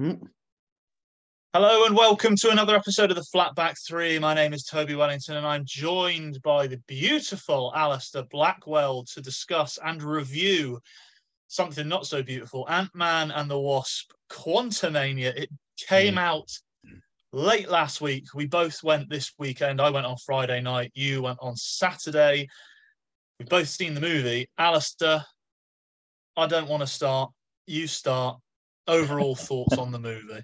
Hmm. Hello and welcome to another episode of the Flatback Three. My name is Toby Wellington and I'm joined by the beautiful Alastair Blackwell to discuss and review something not so beautiful Ant Man and the Wasp Quantumania. It came out late last week. We both went this weekend. I went on Friday night, you went on Saturday. We've both seen the movie. Alastair, I don't want to start. You start. Overall thoughts on the movie.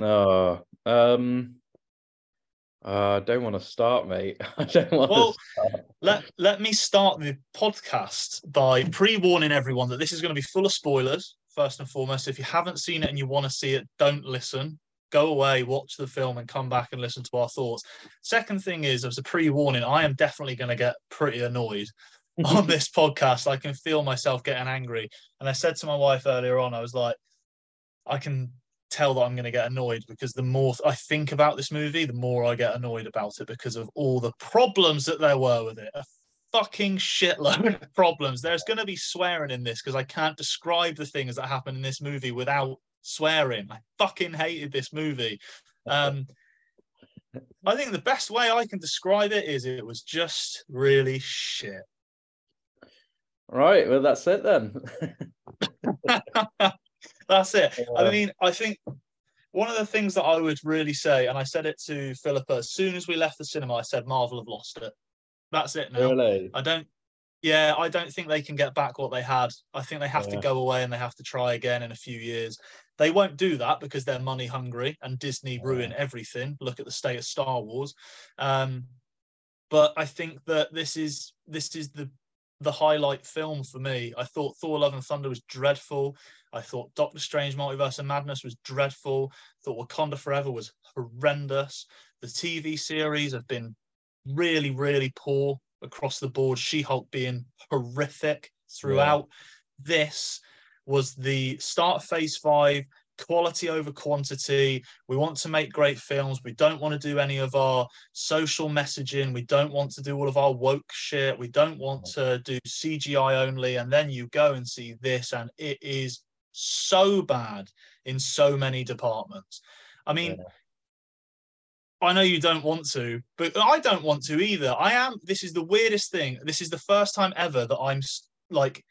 Oh, um, uh, I don't want to start, mate. I don't want Well, to start. let let me start the podcast by pre-warning everyone that this is going to be full of spoilers first and foremost if you haven't seen it and you want to see it don't listen go away watch the film and come back and listen to our thoughts second thing is as a pre-warning i am definitely going to get pretty annoyed on this podcast i can feel myself getting angry. And i said to my wife earlier on i was like i can tell that i'm going to get annoyed because the more i think about this movie the more i get annoyed about it because of all the problems that there were with it. A fucking shitload of problems. There's going to be swearing in this because i can't describe the things that happen in this movie without swearing. I fucking hated this movie. Um i think the best way i can describe it is it was just really shit Right, well, that's it then. That's it. I mean, I think one of the things that I would really say, and I said it to Philippa as soon as we left the cinema, I said Marvel have lost it. That's it now. really? I don't. Yeah, I don't think they can get back what they had. I think they have Yeah. to go away and they have to try again in a few years. They won't do that because they're money hungry and Disney ruin everything. Look at the state of Star Wars. Um, but I think that this is this is the the highlight film for me. I thought Thor: Love and Thunder was dreadful. I thought Doctor Strange: Multiverse of Madness was dreadful. thought Wakanda Forever was horrendous. The TV series have been really, really poor across the board. She Hulk being horrific throughout. This was the start of phase five, quality over quantity. We want to make great films. We don't want to do any of our social messaging. We don't want to do all of our woke shit. We don't want to do CGI only. And then you go and see this, and it is so bad in so many departments. I mean, Yeah. I know you don't want to, but I don't want to either. I am. This is the weirdest thing. This is the first time ever that I'm like,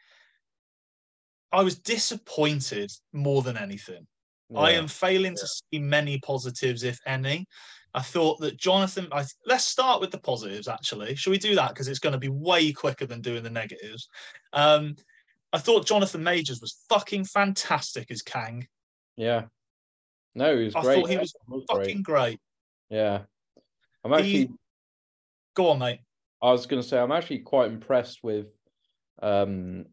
I was disappointed more than anything. I am failing to see many positives, if any. I thought that Jonathan. I, let's start with the positives. Actually, should we do that because it's going to be way quicker than doing the negatives. Um, I thought Jonathan Majors was fucking fantastic as Kang. Yeah. No, he was I great. thought he was great. Fucking great. Yeah. I'm He- actually Go on, mate. I was going to say I'm actually quite impressed with um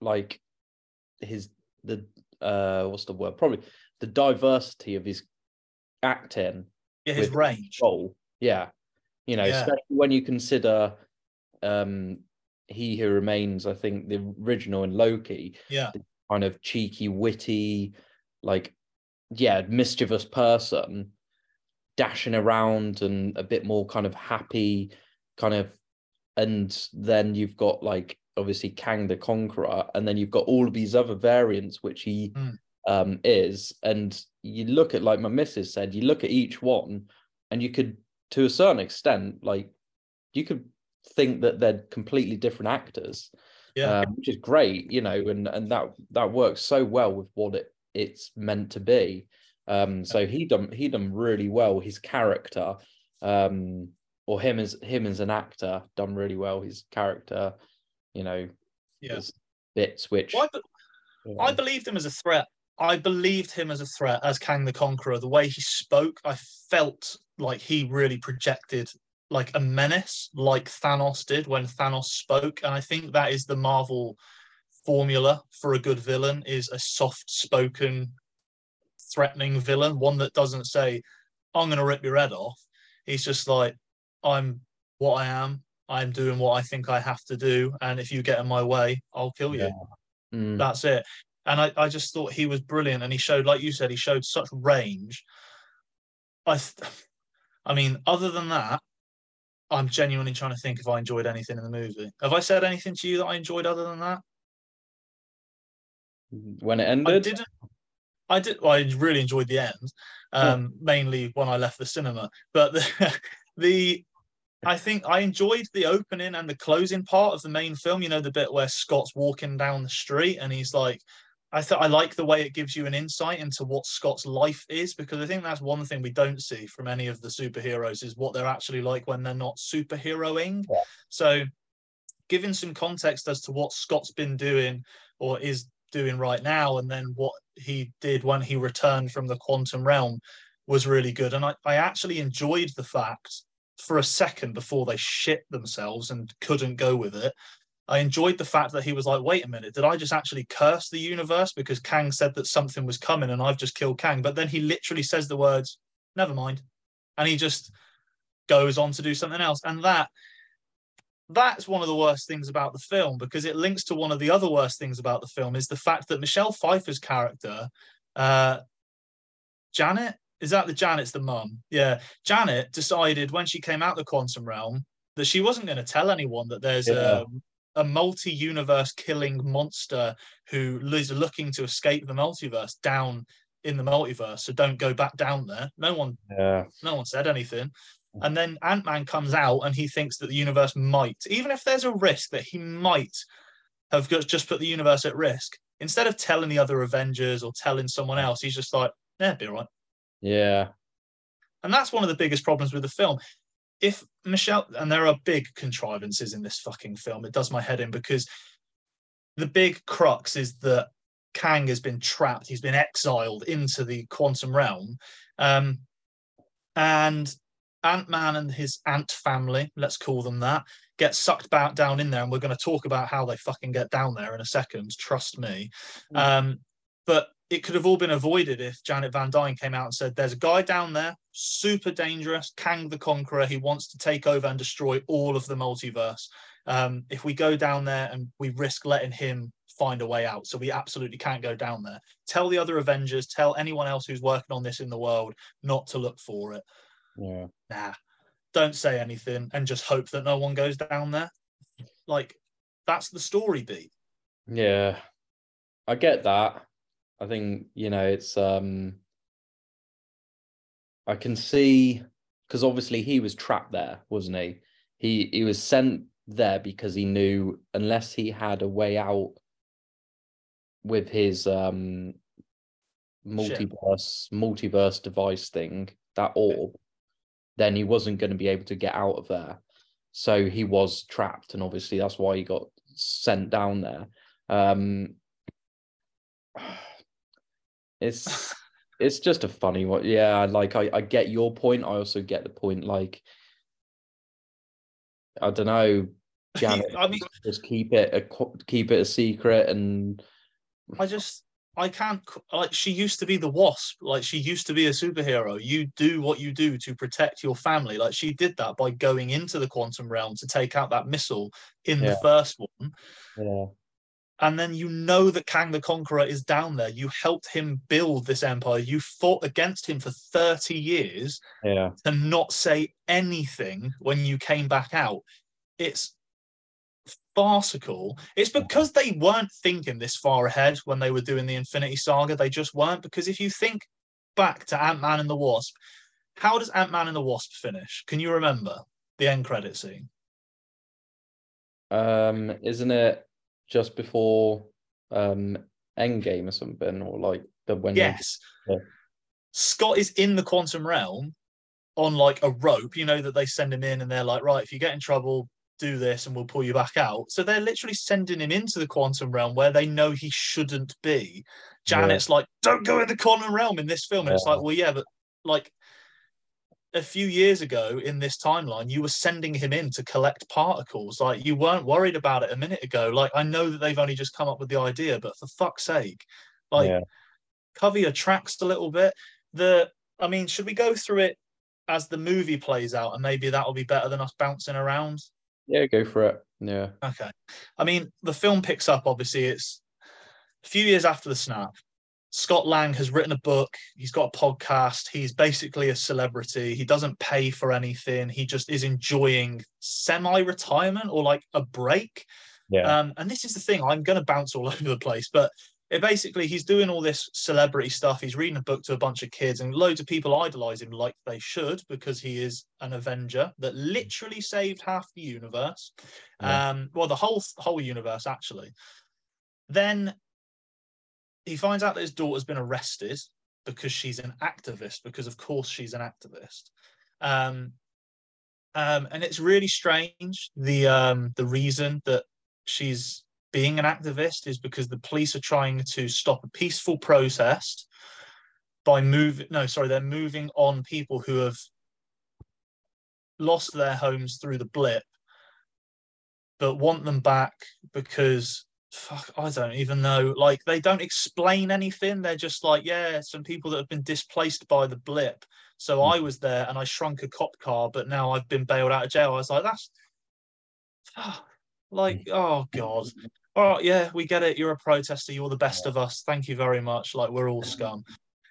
like his the uh what's the word probably the diversity of his acting Yeah, his range. role yeah you know Yeah. especially when you consider um he who remains I think the original in Loki Yeah, kind of cheeky witty like yeah mischievous person dashing around and a bit more kind of happy kind of and then you've got like obviously Kang the Conqueror and then you've got all of these other variants which he Mm. um is. And you look at like my missus said you look at each one and you could to a certain extent like you could think that they're completely different actors Yeah. um, which is great you know and and that that works so well with what it it's meant to be. Um so he done he done really well. His character um or him as him as an actor done really well. His character you know yeah. there's bits which Well, I, be- I believed him as a threat. I believed him as a threat as Kang the Conqueror. The way he spoke, I felt like he really projected like a menace, like Thanos did when Thanos spoke. And I think that is the Marvel formula for a good villain: is a soft-spoken, threatening villain, one that doesn't say, "I'm going to rip your head off." He's just like, "I'm what I am. I'm doing what I think I have to do, and if you get in my way, I'll kill you." Yeah. mm, That's it. And I, I just thought he was brilliant, and he showed, like you said, he showed such range. I, I mean, other than that, I'm genuinely trying to think if I enjoyed anything in the movie. Have I said anything to you that I enjoyed other than that? when it ended, I didn't. I did. Well, I really enjoyed the end, um, mainly when I left the cinema. But the, the I think I enjoyed the opening and the closing part of the main film. You know, the bit where Scott's walking down the street and he's like, I thought I like the way it gives you an insight into what Scott's life is because I think that's one thing we don't see from any of the superheroes is what they're actually like when they're not superheroing. Yeah. So, giving some context as to what Scott's been doing or is doing right now, and then what he did when he returned from the quantum realm was really good. And I, I actually enjoyed the fact for a second before they shit themselves and couldn't go with it. I enjoyed the fact that he was like, wait a minute, did I just actually curse the universe because Kang said that something was coming and I've just killed Kang? But then he literally says the words, never mind. And he just goes on to do something else. And that that's one of the worst things about the film because it links to one of the other worst things about the film is the fact that Michelle Pfeiffer's character, uh, Janet, is that the Janet's the mum? Yeah, Janet decided when she came out the quantum realm that she wasn't going to tell anyone that there's Yeah. a a multi-universe killing monster who is looking to escape the multiverse down in the multiverse. So don't go back down there. No one Yeah. no one said anything. Mm. And then Ant Man comes out and he thinks that the universe might, even if there's a risk that he might have just put the universe at risk, instead of telling the other Avengers or telling someone else, he's just like, yeah, be all right. Yeah. And that's one of the biggest problems with the film. If Michelle, and there are big contrivances in this fucking film, it does my head in because the big crux is that Kang has been trapped, he's been exiled into the quantum realm. Um, and Ant Man and his ant family, let's call them that, get sucked back down in there. And we're going to talk about how they fucking get down there in a second, trust me. Mm. Um, but it could have all been avoided if Janet Van Dyne came out and said, There's a guy down there, super dangerous, Kang the Conqueror. He wants to take over and destroy all of the multiverse. Um, if we go down there and we risk letting him find a way out, so we absolutely can't go down there. Tell the other Avengers, tell anyone else who's working on this in the world not to look for it. Yeah. Nah, don't say anything and just hope that no one goes down there. Like, that's the story beat. Yeah. I get that. I think, you know, it's um I can see because obviously he was trapped there, wasn't he? He he was sent there because he knew unless he had a way out with his um multiverse multiverse device thing, that orb, then he wasn't going to be able to get out of there. So he was trapped, and obviously that's why he got sent down there. Um, it's it's just a funny one. Yeah, like I, I get your point. I also get the point. Like I don't know, Janet, I mean, just keep it a keep it a secret, and I just I can't like she used to be the wasp like she used to be a superhero you do what you do to protect your family like she did that by going into the quantum realm to take out that missile in Yeah. the first one yeah, and then you know that Kang the Conqueror is down there. You helped him build this empire. You fought against him for 30 years yeah, to not say anything when you came back out. It's farcical. It's because they weren't thinking this far ahead when they were doing the infinity saga. They just weren't. Because if you think back to ant-man and the wasp how does ant-man and the wasp finish? Can you remember the end credit scene? Um, isn't it just before um Endgame or something, or like the when yes Yeah. scott is in the quantum realm on like a rope you know that they send him in and they're like right if you get in trouble do this and we'll pull you back out so they're literally sending him into the quantum realm where they know he shouldn't be Yeah. janet's like don't go in the quantum realm in this film and it's like well yeah but like a few years ago in this timeline you were sending him in to collect particles like you weren't worried about it a minute ago like i know that they've only just come up with the idea but for fuck's sake like Yeah. cover your tracks a little bit. The I mean, should we go through it as the movie plays out and maybe that'll be better than us bouncing around? yeah, go for it. Yeah, Okay. I mean, the film picks up obviously it's a few years after the snap. Scott Lang has written a book, he's got a podcast, he's basically a celebrity. He doesn't pay for anything. He just is enjoying semi-retirement or like a break. yeah, Um, and this is the thing, I'm going to bounce all over the place, but it basically he's doing all this celebrity stuff. He's reading a book to a bunch of kids, and loads of people idolize him like they should because he is an Avenger that literally saved half the universe. Yeah. Um, well, the whole whole universe actually. Then he finds out that his daughter's been arrested because she's an activist. Because of course she's an activist. Um, um, and it's really strange the um, the reason that she's being an activist is because the police are trying to stop a peaceful protest by moving no sorry they're moving on people who have lost their homes through the blip but want them back because fuck i don't even know. Like they don't explain anything. They're just like yeah some people that have been displaced by the blip. So Mm. i was there and i shrunk a cop car but now i've been bailed out of jail. I was like that's like oh god. All right yeah we get it. You're a protester. You're the best of us. Thank you very much. Like we're all scum.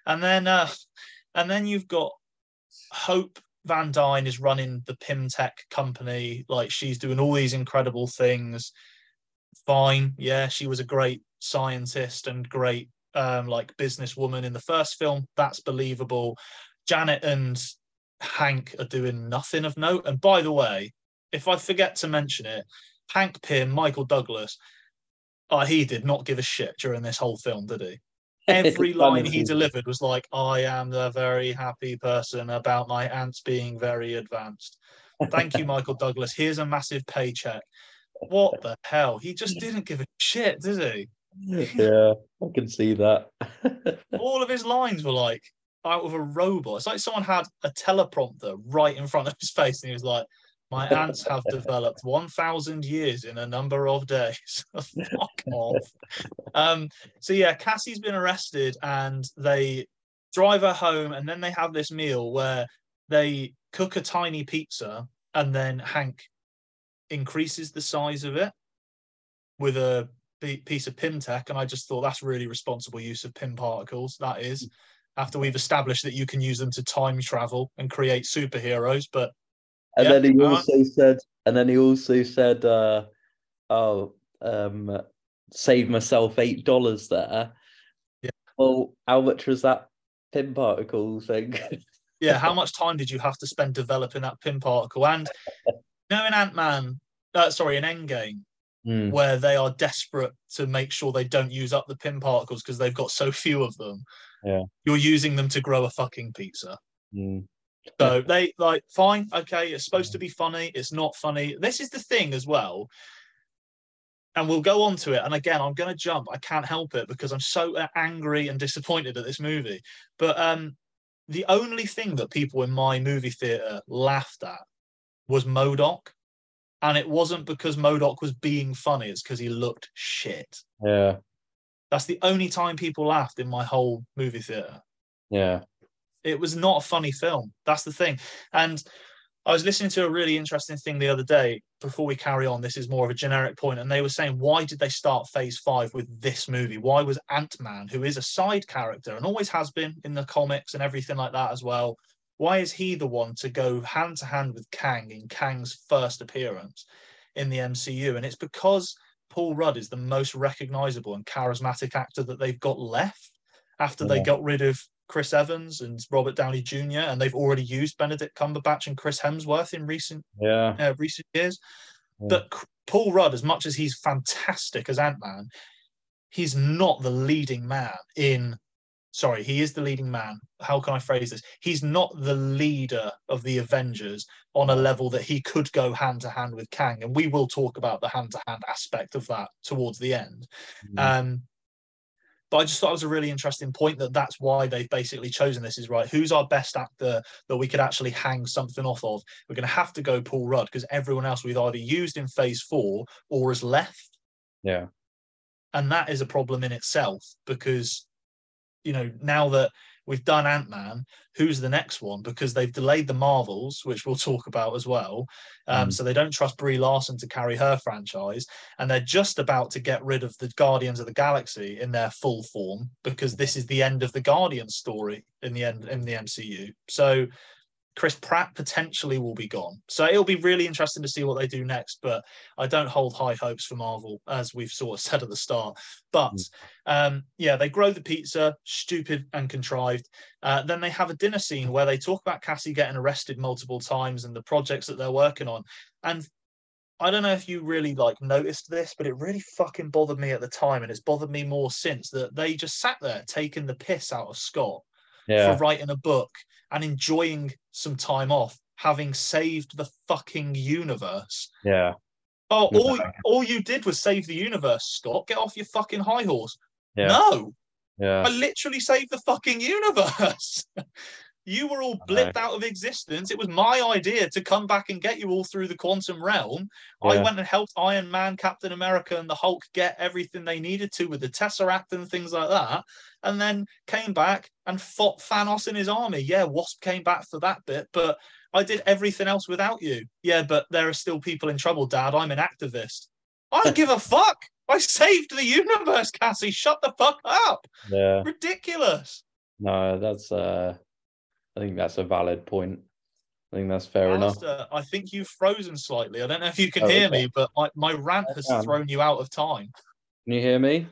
And then uh and then you've got hope van dyne is running the Pym Tech company. Like she's doing all these incredible things fine yeah she was a great scientist and great um like businesswoman in the first film that's believable janet and hank are doing nothing of note and by the way if i forget to mention it hank pym michael douglas uh, he did not give a shit during this whole film did he every line he delivered was like, I am the very happy person about my ants being very advanced. Thank you, Michael Douglas. Here's a massive paycheck. What the hell? He just didn't give a shit, did he? yeah, I can see that. All of his lines were like out of a robot. It's like someone had a teleprompter right in front of his face and he was like, My ants have developed 1,000 years in a number of days. Fuck off. Um, so, yeah, Cassie's been arrested and they drive her home and then they have this meal where they cook a tiny pizza and then Hank increases the size of it with a piece of Pym tech, And I just thought that's really responsible use of Pym particles. That is, after we've established that you can use them to time travel and create superheroes. But And Yeah, then he also said, and then he also said, uh, "Oh, um, save myself eight dollars there." Yeah. Well, how much was that Pym particle thing? yeah, how much time did you have to spend developing that Pym particle? And now in Ant Man, uh, sorry, in Endgame, Hmm, where they are desperate to make sure they don't use up the Pym particles because they've got so few of them. Yeah. You're using them to grow a fucking pizza. hmm. So they like fine, okay, it's supposed to be funny, it's not funny. This is the thing as well. And we'll go on to it. And again, I'm gonna jump. I can't help it because I'm so uh, angry and disappointed at this movie. But um the only thing that people in my movie theater laughed at was Modok. And it wasn't because Modok was being funny, it's because he looked shit. Yeah, That's the only time people laughed in my whole movie theater. yeah, It was not a funny film. That's the thing. And I was listening to a really interesting thing the other day. Before we carry on, this is more of a generic point, and they were saying, why did they start Phase Five with this movie? Why was Ant Man, who is a side character and always has been in the comics and everything like that as well, why is he the one to go hand to hand with Kang in Kang's first appearance in the MCU? And it's because Paul Rudd is the most recognizable and charismatic actor that they've got left after they got rid of Chris Evans and Robert Downey Jr. and they've already used Benedict Cumberbatch and Chris Hemsworth in recent yeah, uh, recent years. Yeah. But Paul Rudd, as much as he's fantastic as Ant Man, he's not the leading man in. Sorry, he is the leading man. How can I phrase this? He's not the leader of the Avengers on a level that he could go hand to hand with Kang, and we will talk about the hand to hand aspect of that towards the end. Mm. Um, but I just thought it was a really interesting point that that's why they've basically chosen this is right. Who's our best actor that we could actually hang something off of? We're going to have to go Paul Rudd because everyone else we've either used in phase four or has left. yeah, And that is a problem in itself because, you know, now that we've done Ant Man, who's the next one? Because they've delayed the Marvels, which we'll talk about as well. Um, Mm. So they don't trust Brie Larson to carry her franchise. And they're just about to get rid of the Guardians of the Galaxy in their full form because this is the end of the Guardians story in the end in the MCU. So Chris Pratt potentially will be gone. So it'll be really interesting to see what they do next. But I don't hold high hopes for Marvel, as we've sort of said at the start. But mm. um, yeah, they grow the pizza, stupid and contrived. Uh, then they have a dinner scene where they talk about Cassie getting arrested multiple times and the projects that they're working on. And I don't know if you really like noticed this, but it really fucking bothered me at the time, and it's bothered me more since that they just sat there taking the piss out of Scott yeah. for writing a book and enjoying some time off, having saved the fucking universe. Yeah. Oh, all, all you did was save the universe, Scott. Get off your fucking high horse. Yeah. No. Yeah. I literally saved the fucking universe. You were all blipped out of existence. It was my idea to come back and get you all through the quantum realm. Yeah. I went and helped Iron Man, Captain America, and the Hulk get everything they needed to with the Tesseract and things like that. And then came back and fought Thanos and his army. Yeah, Wasp came back for that bit, but I did everything else without you. Yeah, but there are still people in trouble, Dad. I'm an activist. I don't give a fuck. I saved the universe, Cassie. Shut the fuck up. Yeah. Ridiculous. No, that's uh I think that's a valid point. I think that's fair Alastair, enough. I think you've frozen slightly. I don't know if you can oh, hear okay. me, but my, my rant has thrown you out of time. Can you hear me?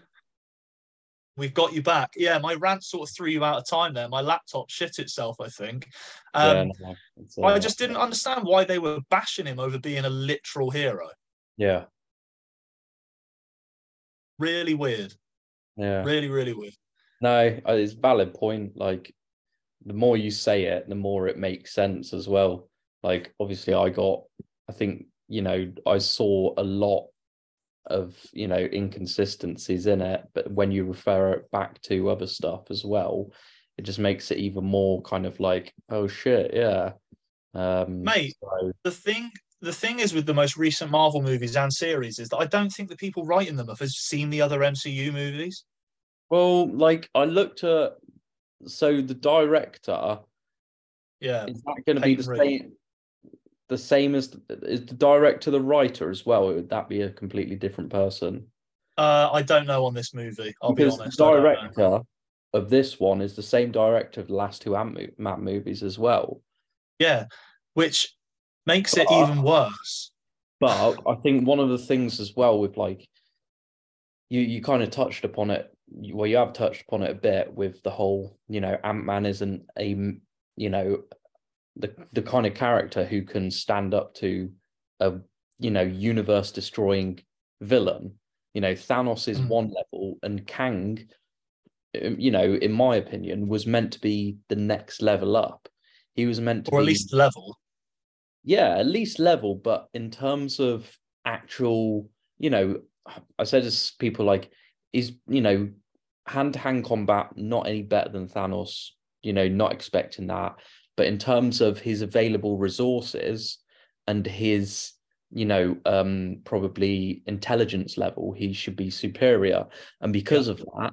We've got you back. Yeah, my rant sort of threw you out of time there. My laptop shit itself, I think. Um, yeah, no, uh, I just didn't understand why they were bashing him over being a literal hero. Yeah. Really weird. Yeah. Really, really weird. No, it's valid point. Like the more you say it, the more it makes sense as well. Like obviously I got I think, you know, I saw a lot of, you know, inconsistencies in it, but when you refer it back to other stuff as well, it just makes it even more kind of like, oh shit, yeah. Um Mate, so... the thing the thing is with the most recent Marvel movies and series is that I don't think the people writing them have seen the other MCU movies. Well, like I looked at so the director, yeah, is that going to be the same? The same as is the director the writer as well? Would that be a completely different person? Uh, I don't know on this movie. I'll because be honest. The director of this one is the same director of the last two Ant Man movies as well. Yeah, which makes but, it even worse. But I think one of the things as well with like you you kind of touched upon it well, you have touched upon it a bit with the whole, you know, Ant Man isn't a, you know, the the kind of character who can stand up to a, you know, universe destroying villain. You know, Thanos is mm. one level, and Kang, um, you know, in my opinion, was meant to be the next level up. He was meant to, or at be, least level. Yeah, at least level, but in terms of actual, you know, I said to people like is you know hand to hand combat not any better than Thanos. You know, not expecting that, but in terms of his available resources and his you know um probably intelligence level he should be superior and because yeah. of that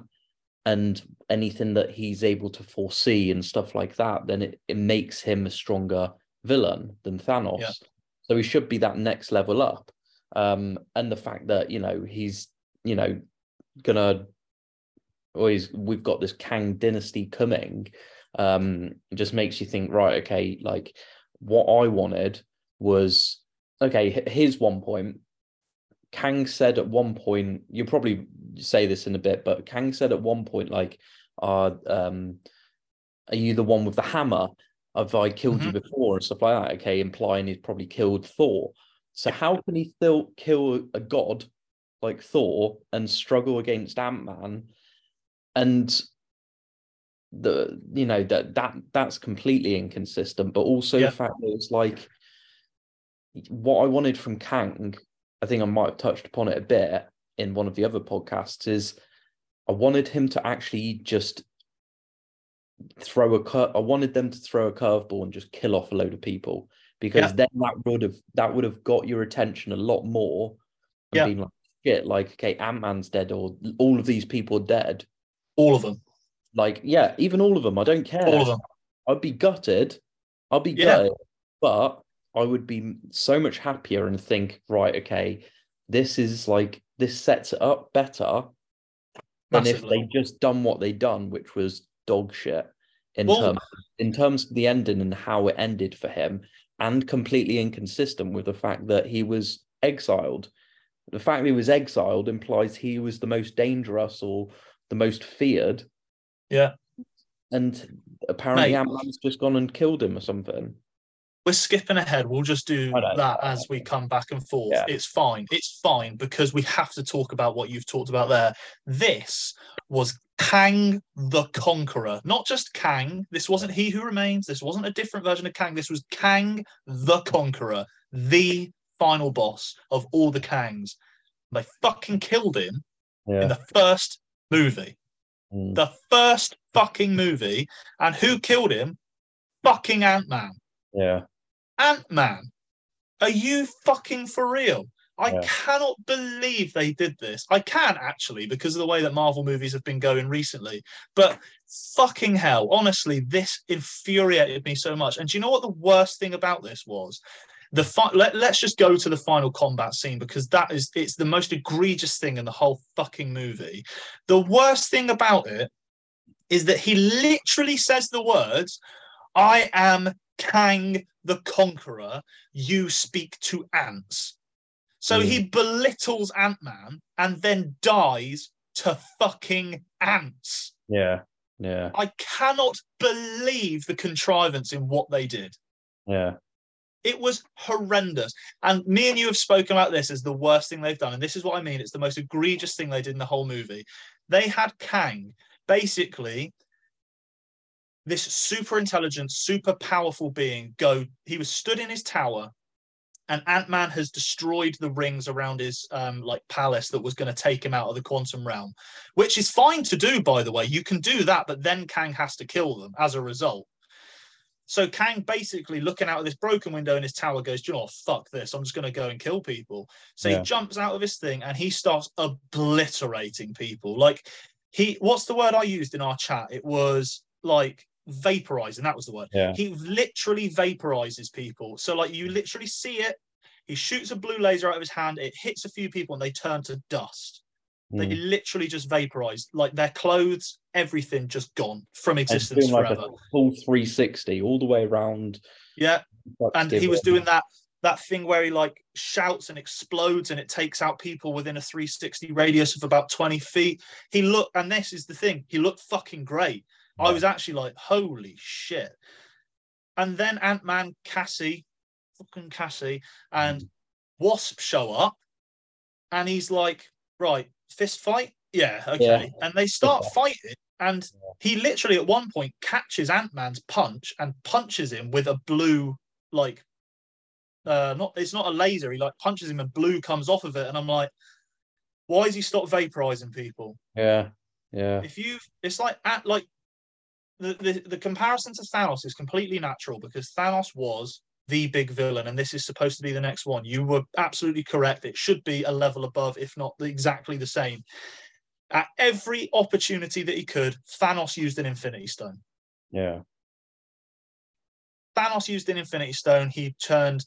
and anything that he's able to foresee and stuff like that then it, it makes him a stronger villain than thanos yeah. so he should be that next level up um and the fact that you know he's you know gonna or he's we've got this Kang dynasty coming, um, just makes you think, right, okay, like what I wanted was okay, here's one point. Kang said at one point, you'll probably say this in a bit, but Kang said at one point, like, uh, um, are you the one with the hammer? Have I killed mm-hmm. you before and stuff like that? Okay, implying he's probably killed Thor. So how can he still kill a god like Thor and struggle against Ant Man, and the you know that that that's completely inconsistent. But also yeah. the fact that it's like what I wanted from Kang. I think I might have touched upon it a bit in one of the other podcasts. Is I wanted him to actually just throw a cur- I wanted them to throw a curveball and just kill off a load of people because yeah. then that would have that would have got your attention a lot more and yeah. like shit, like, okay, Ant Man's dead, or all of these people are dead. All of them. Like, yeah, even all of them. I don't care. All of them. I'd be gutted. I'd be gutted. Yeah. But I would be so much happier and think, right, okay, this is like, this sets it up better than if they just done what they done, which was dog shit. in Well- terms in terms of the ending and how it ended for him, and completely inconsistent with the fact that he was exiled. The fact that he was exiled implies he was the most dangerous or the most feared. Yeah. And apparently Mate. Ant-Man's just gone and killed him or something. we're skipping ahead. We'll just do that as we come back and forth. Yeah. It's fine. It's fine because we have to talk about what you've talked about there. This was Kang the Conqueror, not just Kang. This wasn't He Who Remains. This wasn't a different version of Kang. This was Kang the Conqueror, the final boss of all the Kangs. They fucking killed him in the first movie. Mm. The first fucking movie. And who killed him? Fucking Ant Man. Yeah. Ant Man, are you fucking for real? I Yeah. cannot believe they did this. I can actually because of the way that Marvel movies have been going recently. But fucking hell, honestly, this infuriated me so much. And do you know what the worst thing about this was? The fi- let, let's just go to the final combat scene because that is it's the most egregious thing in the whole fucking movie. The worst thing about it is that he literally says the words, I am Kang the Conqueror, you speak to ants. So Mm. he belittles Ant Man and then dies to fucking ants. Yeah. Yeah. I cannot believe the contrivance in what they did. Yeah. It was horrendous. And me and you have spoken about this as the worst thing they've done. And this is what I mean it's the most egregious thing they did in the whole movie. They had Kang basically this super intelligent, super powerful being go. He was stood in his tower, and Ant Man has destroyed the rings around his um, like palace that was going to take him out of the quantum realm, which is fine to do, by the way. You can do that, but then Kang has to kill them as a result. So Kang basically looking out of this broken window in his tower goes, "Do you know what? Fuck this! I'm just going to go and kill people." So Yeah. he jumps out of his thing and he starts obliterating people. Like he, what's the word I used in our chat? It was like vaporizing. That was the word. Yeah. He literally vaporizes people. So like you literally see it. He shoots a blue laser out of his hand. It hits a few people and they turn to dust. They Mm. literally just vaporized. Like their clothes, everything just gone from existence like forever. a full 360 all the way around. Yeah. and he was doing that that thing where he like shouts and explodes and it takes out people within a 360 radius of about 20 feet he looked and this is the thing he looked fucking great i was actually like holy shit and then ant-man cassie fucking cassie and Mm. wasp show up and he's like right fist fight yeah okay and they start Yeah. fighting and he literally at one point catches ant-man's punch and punches him with a blue like uh not it's not a laser he like punches him and blue comes off of it and i'm like why has he stopped vaporizing people Yeah. Yeah. if you it's like at like the, the the comparison to thanos is completely natural because thanos was the big villain and this is supposed to be the next one you were absolutely correct it should be a level above if not exactly the same at every opportunity that he could thanos used an infinity stone Yeah. Thanos used an Infinity Stone. He turned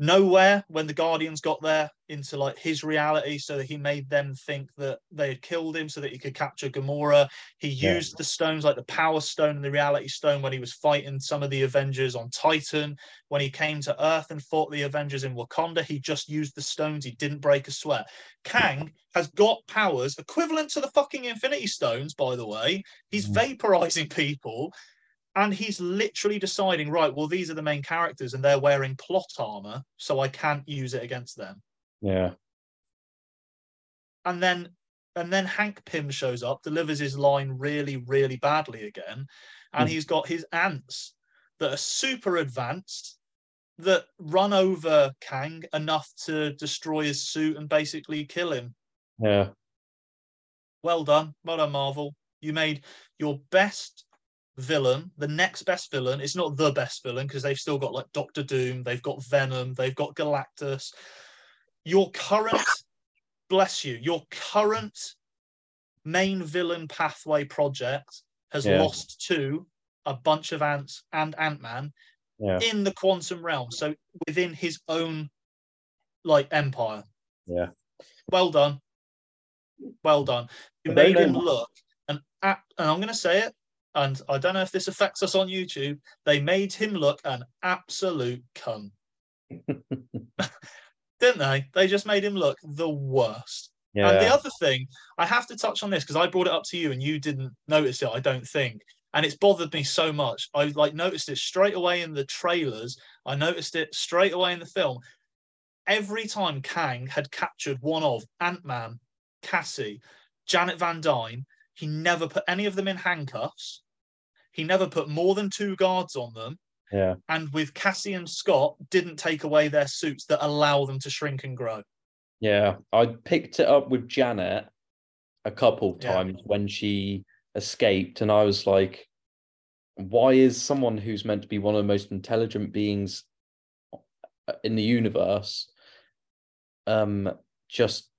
nowhere when the Guardians got there into like his reality, so that he made them think that they had killed him, so that he could capture Gamora. He Yeah. used the stones like the Power Stone and the Reality Stone when he was fighting some of the Avengers on Titan. When he came to Earth and fought the Avengers in Wakanda, he just used the stones. He didn't break a sweat. Kang has got powers equivalent to the fucking Infinity Stones, by the way. He's Mhm. vaporizing people and he's literally deciding right well these are the main characters and they're wearing plot armor so i can't use it against them Yeah. and then and then hank pym shows up delivers his line really really badly again and Hmm. he's got his ants that are super advanced that run over kang enough to destroy his suit and basically kill him Yeah. well done well done marvel you made your best villain the next best villain It's not the best villain because they've still got like doctor doom they've got venom they've got galactus your current bless you your current main villain pathway project has Yeah. lost to a bunch of ants and ant-man Yeah. in the quantum realm so within his own like empire Yeah. well done well done you made him look and and i'm going to say it and I don't know if this affects us on YouTube, they made him look an absolute cunt. Didn't they? They just made him look the worst. Yeah. And the other thing, I have to touch on this because I brought it up to you and you didn't notice it, I don't think. And it's bothered me so much. I like noticed it straight away in the trailers. I noticed it straight away in the film. Every time Kang had captured one of Ant-Man, Cassie, Janet Van Dyne, he never put any of them in handcuffs. He never put more than two guards on them. yeah. And with Cassie and Scott, didn't take away their suits that allow them to shrink and grow. Yeah. I picked it up with Janet a couple of Yeah. times when she escaped, and I was like, why is someone who's meant to be one of the most intelligent beings in the universe um just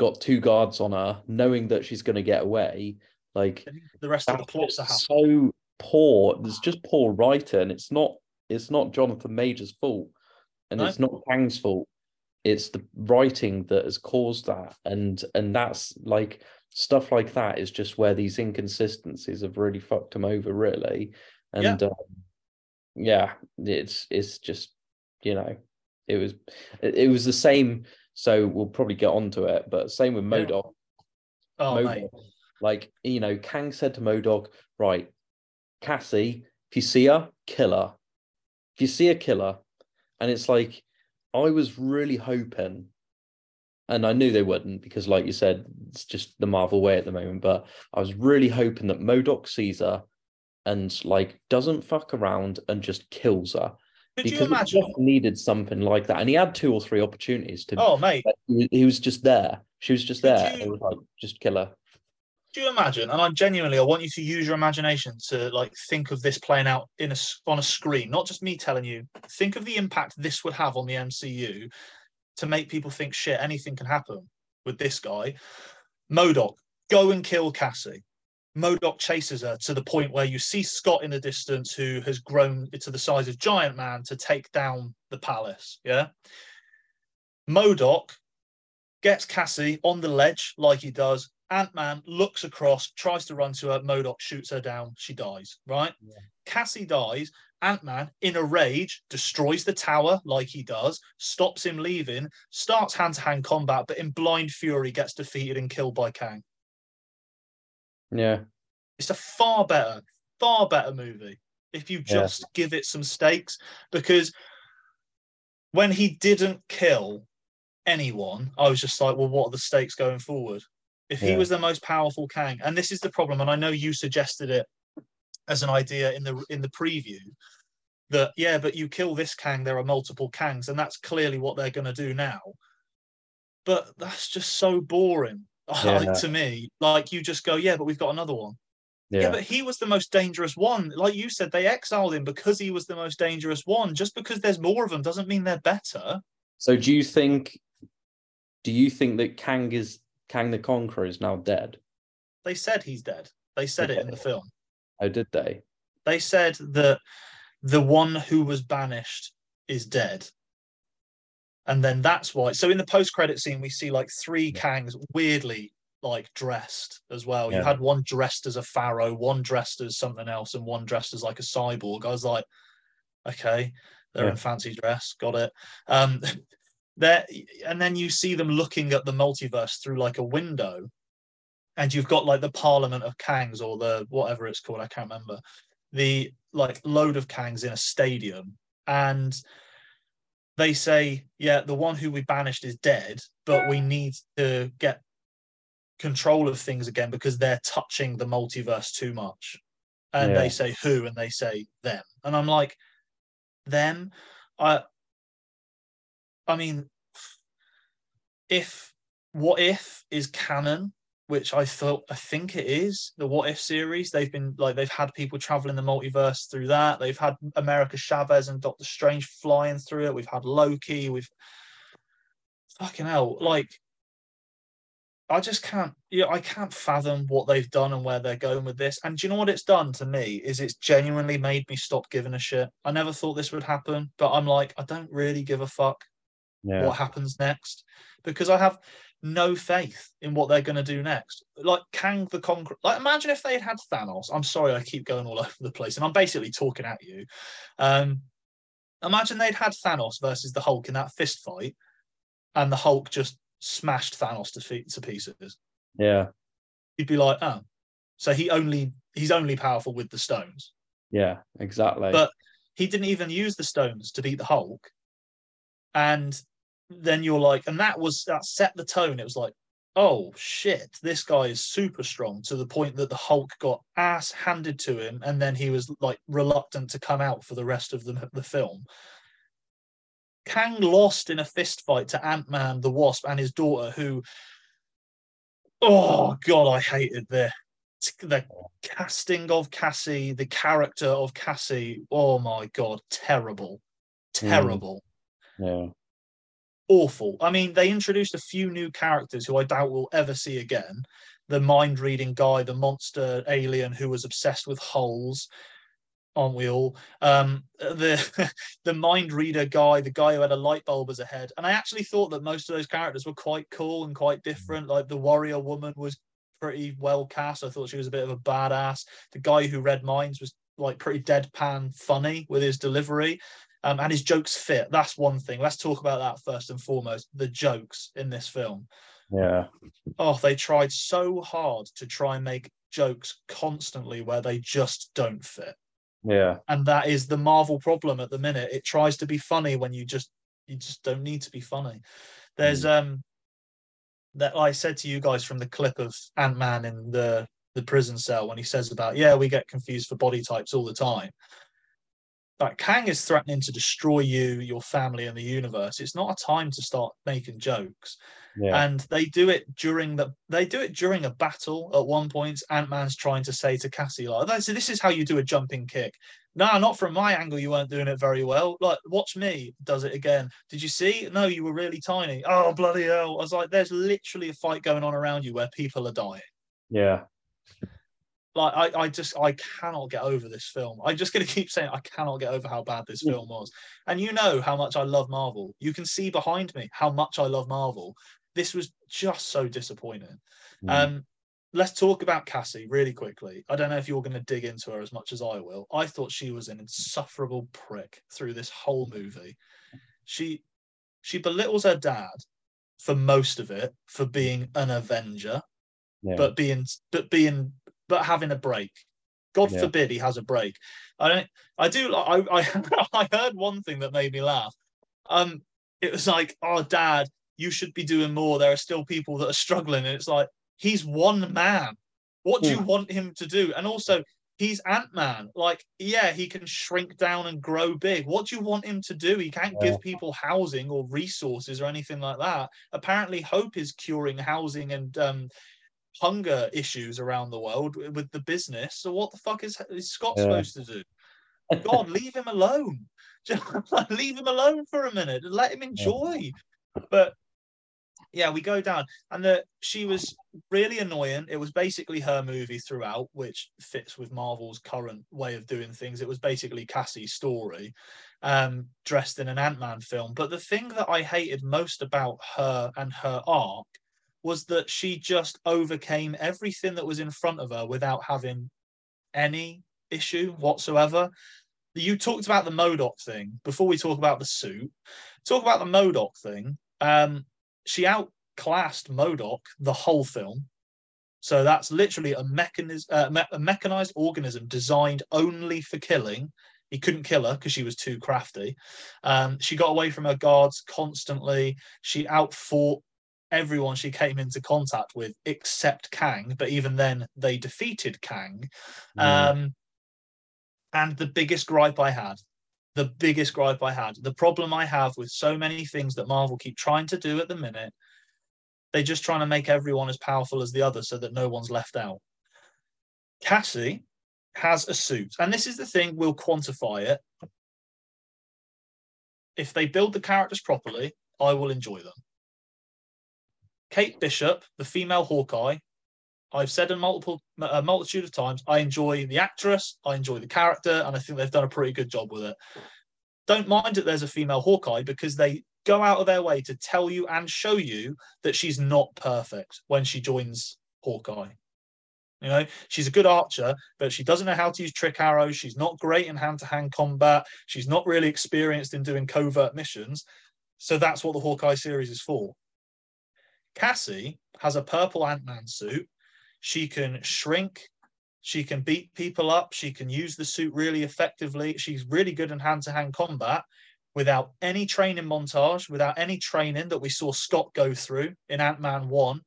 got two guards on her knowing that she's going to get away like The rest of the plots are so poor. There's just poor writing. It's not it's not jonathan major's fault and No. it's not kang's fault. It's the writing that has caused that and and that's like stuff like that is just where these inconsistencies have really fucked him over really. Yeah. and um, yeah it's it's just you know it was it was the same so we'll probably get onto it but same with Yeah. Modok Oh, Modok. Like, you know, Kang said to Modok, right, Cassie, if you see her, kill her. If you see a killer, and it's like, I was really hoping, and I knew they wouldn't because, like you said, it's just the Marvel way at the moment. But I was really hoping that Modok sees her and like doesn't fuck around and just kills her Could because it imagine? just needed something like that. And he had two or three opportunities to. Oh, mate. he, was just there. She was just Could there. you- It was like just kill her. Do you imagine? And I genuinely, I want you to use your imagination to like think of this playing out in a on a screen, not just me telling you. Think of the impact this would have on the MCU to make people think shit. Anything can happen with this guy. Modok, go and kill Cassie. Modok chases her to the point where you see Scott in the distance, who has grown to the size of Giant Man to take down the palace. Yeah. Modok gets Cassie on the ledge like he does. Ant Man looks across, tries to run to her. Modok shoots her down. She dies. Right? Yeah. Cassie dies. Ant Man, in a rage, destroys the tower like he does, stops him leaving, starts hand to hand combat, but in blind fury gets defeated and killed by Kang. Yeah. It's a far better, far better movie if you Yeah. just give it some stakes. Because when he didn't kill anyone, I was just like, well, what are the stakes going forward? If he Yeah. was the most powerful Kang, and this is the problem, and I know you suggested it as an idea in the in the preview, that yeah, but you kill this Kang, there are multiple Kangs, and that's clearly what they're going to do now. But that's just so boring. Yeah. like to me, like you just go, yeah, but we've got another one. Yeah. Yeah. but he was the most dangerous one. Like you said, they exiled him because he was the most dangerous one. Just because there's more of them doesn't mean they're better. So do you think do you think that Kang is Kang the Conqueror is now dead? They said he's dead. They said it in the film. Oh, did they? They said that the one who was banished is dead. And then that's why. So in the post-credit scene, we see like three Kangs weirdly like dressed as well. You had one dressed as a pharaoh, one dressed as something else, and one dressed as like a cyborg. I was like, okay, they're Yeah. in fancy dress, got it. Um there and then you see them looking at the multiverse through like a window, and you've got like the Parliament of Kangs or the whatever it's called, I can't remember. The like load of Kangs in a stadium, and they say, yeah, the one who we banished is dead, but we need to get control of things again because they're touching the multiverse too much. And Yeah. they say who and they say them. And I'm like, them? I I mean if what if is canon, which I thought I think it is, the what if series, they've been like they've had people traveling the multiverse through that. They've had America Chavez and Doctor Strange flying through it. We've had Loki, we've fucking hell, like I just can't, yeah, I can't fathom what they've done and where they're going with this. And do you know what it's done to me? Is it's genuinely made me stop giving a shit. I never thought this would happen, but I'm like, I don't really give a fuck Yeah. what happens next because I have no faith in what they're going to do next. Like Kang the Conqueror. Like imagine if they had had Thanos. I'm sorry, I keep going all over the place, and I'm basically talking at you. Um, imagine they'd had Thanos versus the Hulk in that fist fight, and the Hulk just smashed Thanos to, feet, to pieces. Yeah. You'd be like, oh, so he only he's only powerful with the stones. Yeah, exactly. But he didn't even use the stones to beat the Hulk. And then you're like, and that was that set the tone. It was like, oh shit, this guy is super strong to the point that the Hulk got ass handed to him, and then he was like reluctant to come out for the rest of the, the film. Kang lost in a fist fight to Ant Man, the Wasp, and his daughter, who, oh god, I hated the the casting of Cassie, the character of Cassie. Oh my god, terrible, hmm. terrible. Mm. Yeah awful. I mean, they introduced a few new characters who I doubt we'll ever see again. The mind reading guy, the monster alien who was obsessed with holes, aren't we all? Um, the the mind reader guy, the guy who had a light bulb as a head. And I actually thought that most of those characters were quite cool and quite different. Like the warrior woman was pretty well cast. I thought she was a bit of a badass. The guy who read minds was like pretty deadpan funny with his delivery um, and his jokes fit. That's one thing. Let's talk about that first and foremost. The jokes in this film. Yeah. Oh, they tried so hard to try and make jokes constantly where they just don't fit. Yeah. And that is the Marvel problem at the minute. It tries to be funny when you just you just don't need to be funny. There's mm. um that I said to you guys from the clip of Ant Man in the the prison cell when he says about yeah we get confused for body types all the time like Kang is threatening to destroy you, your family, and the universe. It's not a time to start making jokes. Yeah. And they do it during the they do it during a battle at one point. Ant Man's trying to say to Cassie, like, so this is how you do a jumping kick. No, not from my angle, you weren't doing it very well. Like, watch me does it again. Did you see? No, you were really tiny. Oh bloody hell. I was like, there's literally a fight going on around you where people are dying. Yeah like I, I just I cannot get over this film. I'm just gonna keep saying I cannot get over how bad this film was. And you know how much I love Marvel. You can see behind me how much I love Marvel. This was just so disappointing. Mm. Um, let's talk about Cassie really quickly. I don't know if you're going to dig into her as much as I will. I thought she was an insufferable prick through this whole movie. She she belittles her dad for most of it for being an Avenger, yeah. but being but being but having a break. God yeah. forbid he has a break. I don't. I do. I, I I heard one thing that made me laugh. Um, it was like, "Oh, Dad, you should be doing more. There are still people that are struggling." And it's like, he's one man. What do yeah. you want him to do? And also, he's Ant Man. Like, yeah, he can shrink down and grow big. What do you want him to do? He can't yeah. give people housing or resources or anything like that. Apparently, Hope is curing housing and um, hunger issues around the world with the business. So what the fuck is, is Scott yeah. supposed to do? God, leave him alone. Just leave him alone for a minute and let him enjoy. Yeah. But yeah, we go down, and the she was really annoying. It was basically her movie throughout, which fits with Marvel's current way of doing things. It was basically Cassie's story, um, dressed in an Ant Man film. But the thing that I hated most about her and her arc was that she just overcame everything that was in front of her without having any issue whatsoever. You talked about the MODOK thing before we talk about the suit. Talk about the MODOK thing. Um, she outclassed MODOK the whole film. So that's literally a, mechanism, uh, me- a mechanized organism designed only for killing. He couldn't kill her because she was too crafty. Um, she got away from her guards constantly. She outfought everyone she came into contact with except Kang, but even then they defeated Kang. Mm. Um, and the biggest gripe I had, the biggest gripe I had, the problem I have with so many things that Marvel keep trying to do at the minute, they're just trying to make everyone as powerful as the other so that no one's left out. Cassie has a suit, and this is the thing, we'll quantify it. If they build the characters properly, I will enjoy them. Kate Bishop, the female Hawkeye, I've said a multiple a multitude of times, I enjoy the actress, I enjoy the character, and I think they've done a pretty good job with it. Don't mind that there's a female Hawkeye because they go out of their way to tell you and show you that she's not perfect when she joins Hawkeye. You know, she's a good archer, but she doesn't know how to use trick arrows. She's not great in hand to hand combat. She's not really experienced in doing covert missions. So that's what the Hawkeye series is for. Cassie has a purple Ant Man suit. She can shrink. She can beat people up. She can use the suit really effectively. She's really good in hand to hand combat without any training montage, without any training that we saw Scott go through in Ant Man 1.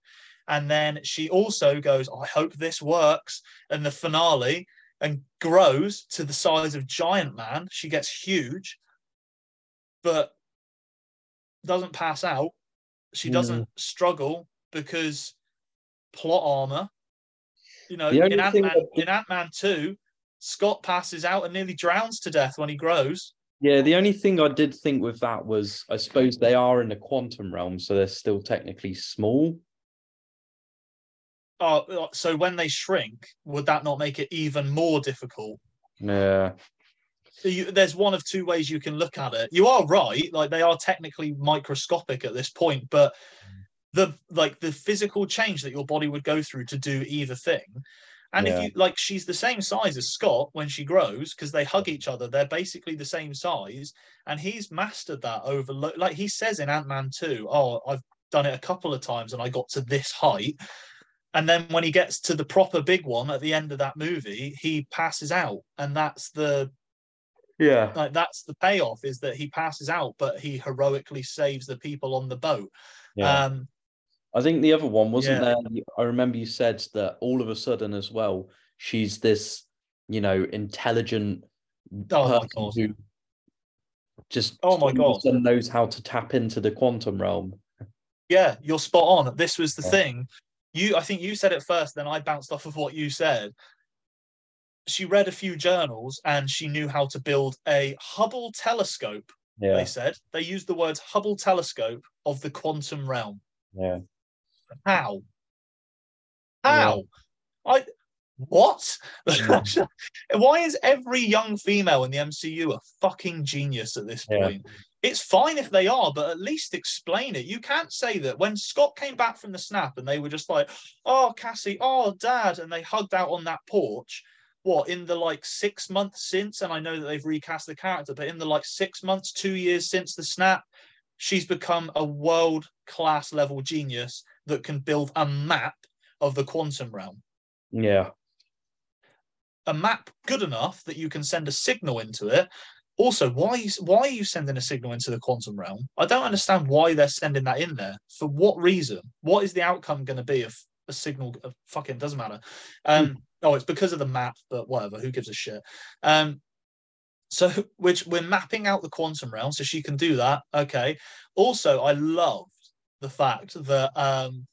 And then she also goes, I hope this works. And the finale and grows to the size of Giant Man. She gets huge, but doesn't pass out. She doesn't struggle because plot armor. You know, in Ant Man in Ant Man 2, Scott passes out and nearly drowns to death when he grows. Yeah, the only thing I did think with that was I suppose they are in the quantum realm, so they're still technically small. Oh, uh, so when they shrink, would that not make it even more difficult? Yeah. You, there's one of two ways you can look at it. You are right; like they are technically microscopic at this point, but the like the physical change that your body would go through to do either thing. And Yeah. if you like, she's the same size as Scott when she grows because they hug each other. They're basically the same size, and he's mastered that over. Like he says in Ant Man Two, "Oh, I've done it a couple of times and I got to this height." And then when he gets to the proper big one at the end of that movie, he passes out, and that's the Yeah. like that's the payoff is that he passes out, but he heroically saves the people on the boat. Yeah. Um, I think the other one wasn't Yeah. there. I remember you said that all of a sudden as well, she's this, you know, intelligent Oh person who just Oh my all of a God. knows how to tap into the quantum realm. yeah, you're spot on. This was the Yeah. thing. You, I think you said it first, then I bounced off of what you said. She read a few journals and she knew how to build a Hubble telescope. Yeah. They said they used the words Hubble telescope of the quantum realm. Yeah. How? Yeah. How? I what? Yeah. Mm. Why is every young female in the MCU a fucking genius at this Yeah. point? It's fine if they are, but at least explain it. You can't say that when Scott came back from the snap and they were just like, "Oh, Cassie, oh, Dad," and they hugged out on that porch. What in the like six months since? And I know that they've recast the character, but in the like six months, two years since the snap, she's become a world class level genius that can build a map of the quantum realm. Yeah. A map good enough that you can send a signal into it. Also, why why are you sending a signal into the quantum realm? I don't understand why they're sending that in there. For what reason? What is the outcome going to be if a signal? uh, Fucking doesn't matter. Um, oh, it's because of the map, but whatever. Who gives a shit? Um, so which we're mapping out the quantum realm, so she can do that. Okay. Also, I loved the fact that um,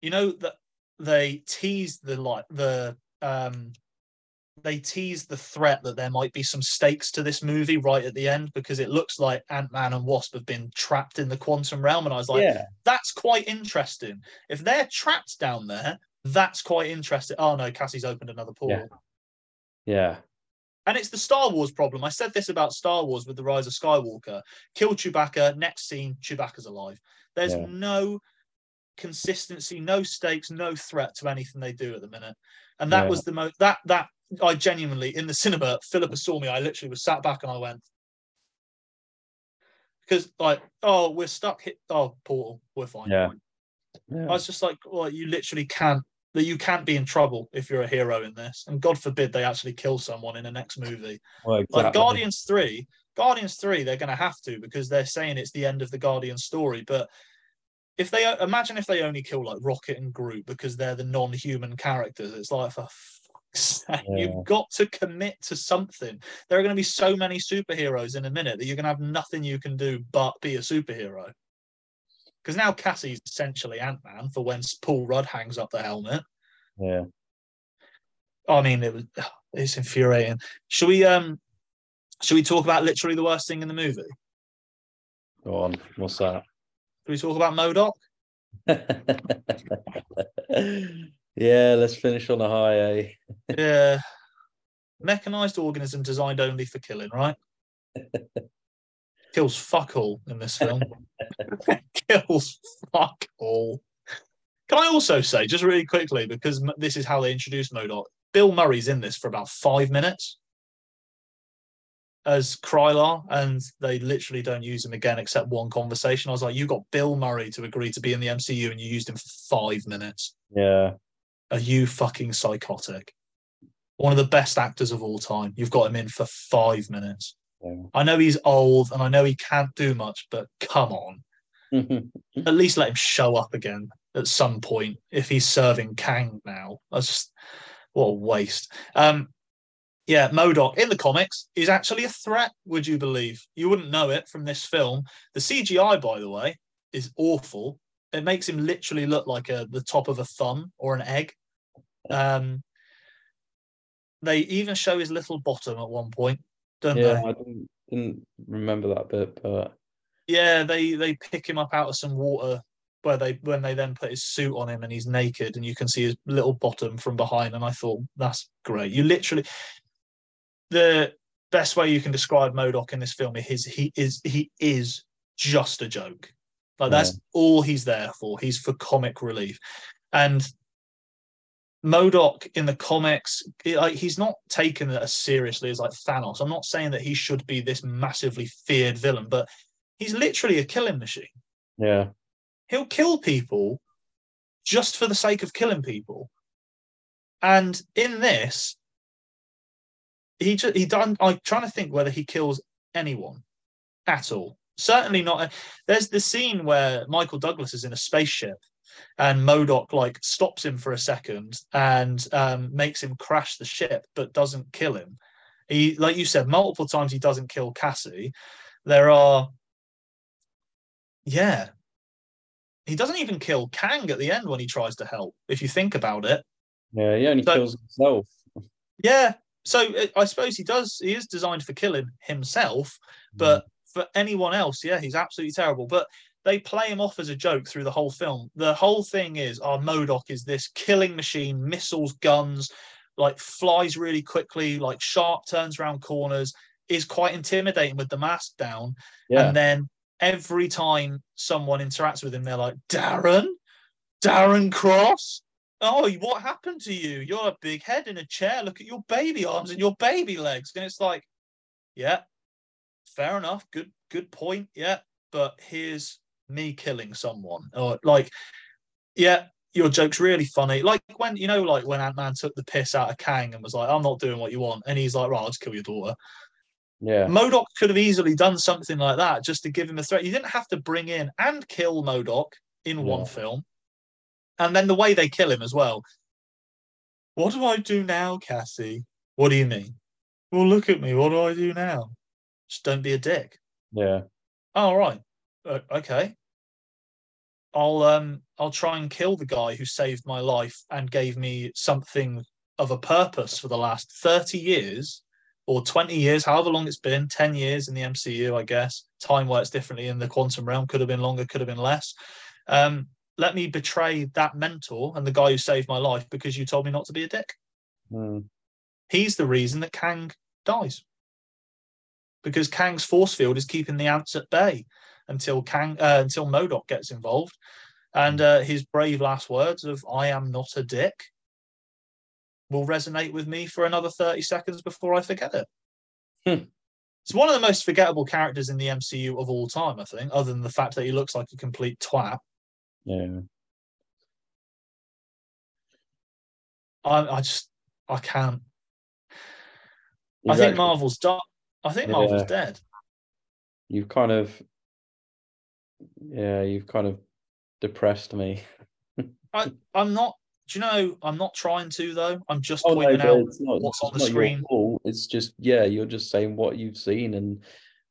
you know that they teased the like the um they teased the threat that there might be some stakes to this movie right at the end because it looks like Ant-Man and Wasp have been trapped in the quantum realm and I was like yeah. that's quite interesting if they're trapped down there that's quite interesting oh no Cassie's opened another portal Yeah. and it's the Star Wars problem. I said this about Star Wars with the Rise of Skywalker. Kill Chewbacca, next scene, Chewbacca's alive. There's Yeah. no consistency, no stakes, no threat to anything they do at the minute. And that Yeah. was the most that that I genuinely in the cinema, Philippa saw me. I literally was sat back and I went because like, oh, we're stuck hit oh portal, we're fine. Yeah. I was just like, well, you literally can't that you can't be in trouble if you're a hero in this. And God forbid they actually kill someone in the next movie. Well, Like. Guardians 3, Guardians 3, they're going to have to because they're saying it's the end of the Guardian story. But if they imagine if they only kill like Rocket and Groot because they're the non human characters, it's like, for fuck's sake, Yeah. you've got to commit to something. There are going to be so many superheroes in a minute that you're going to have nothing you can do but be a superhero. Because now Cassie's essentially Ant Man for when Paul Rudd hangs up the helmet. Yeah. I mean, it was it's infuriating. Should we um should we talk about literally the worst thing in the movie? Go on. What's that? Should we talk about Modok? yeah, let's finish on a high, eh? Yeah. Mechanized organism designed only for killing, right? kills fuck all in this film. kills fuck all. Can I also say, just really quickly, because this is how they introduced Modok, Bill Murray's in this for about five minutes as Krylar, and they literally don't use him again except one conversation. I was like, you got Bill Murray to agree to be in the MCU and you used him for five minutes. Yeah. Are you fucking psychotic? One of the best actors of all time. You've got him in for five minutes. Yeah. I know he's old and I know he can't do much, but come on. At least let him show up again at some point if he's serving Kang now. That's just what a waste. Um, yeah, Modok in the comics is actually a threat, would you believe? You wouldn't know it from this film. The CGI, by the way, is awful. It makes him literally look like a the top of a thumb or an egg. Um, they even show his little bottom at one point, don't yeah, they? I didn't, didn't remember that bit, but Yeah, they they pick him up out of some water where they when they then put his suit on him and he's naked and you can see his little bottom from behind and I thought that's great. You literally the best way you can describe Modok in this film is his, he is he is just a joke. Like that's all he's there for. He's for comic relief. And Modok in the comics, like he's not taken as seriously as like Thanos. I'm not saying that he should be this massively feared villain, but he's literally a killing machine. yeah. He'll kill people just for the sake of killing people. And in this, he just he done. I'm trying to think whether he kills anyone at all. Certainly not. Uh, there's the scene where Michael Douglas is in a spaceship and Modok like stops him for a second and um, makes him crash the ship, but doesn't kill him. He, like you said, multiple times he doesn't kill Cassie. There are, yeah, he doesn't even kill Kang at the end when he tries to help. If you think about it, Yeah, he only So- kills himself. yeah. So uh, I suppose he does. He is designed for killing himself, but for anyone else, yeah, he's absolutely terrible. But they play him off as a joke through the whole film. The whole thing is, our Modok is this killing machine, missiles, guns, like flies really quickly, like sharp turns around corners, is quite intimidating with the mask down. yeah, And then every time someone interacts with him, they're like, Darren, Darren Cross. Oh, what happened to you? You're a big head in a chair. Look at your baby arms and your baby legs. And it's like, yeah, fair enough. Good, good point. Yeah. But here's me killing someone. Or like, yeah, your joke's really funny. Like when, you know, like when Ant Man took the piss out of Kang and was like, I'm not doing what you want. And he's like, right, I'll just kill your daughter. yeah, Modok could have easily done something like that just to give him a threat. You didn't have to bring in and kill Modok in Yeah. one film. And then the way they kill him as well. What do I do now, Cassie? What do you mean? Well, look at me. What do I do now? Just don't be a dick. yeah, Oh, right. Uh, okay. I'll um I'll try and kill the guy who saved my life and gave me something of a purpose for the last 30 years or 20 years, however long it's been, 10 years in the MCU, I guess. Time works differently in the quantum realm, could have been longer, could have been less. Um, let me betray that mentor and the guy who saved my life because you told me not to be a dick. mm, He's the reason that Kang dies. Because Kang's force field is keeping the ants at bay until Kang uh, until Modok gets involved. And uh, his brave last words of "I am not a dick" will resonate with me for another 30 seconds before I forget it. Hmm. It's one of the most forgettable characters in the MCU of all time, I think, other than the fact that he looks like a complete twat. yeah. I, I just, I can't. I think Marvel's done. I think Marvel's Yeah. dead. You've kind of, yeah, you've kind of depressed me. I, I'm not. Do you know? I'm not trying to though. I'm just Oh pointing but out not, what's on the screen. It's just yeah, you're just saying what you've seen, and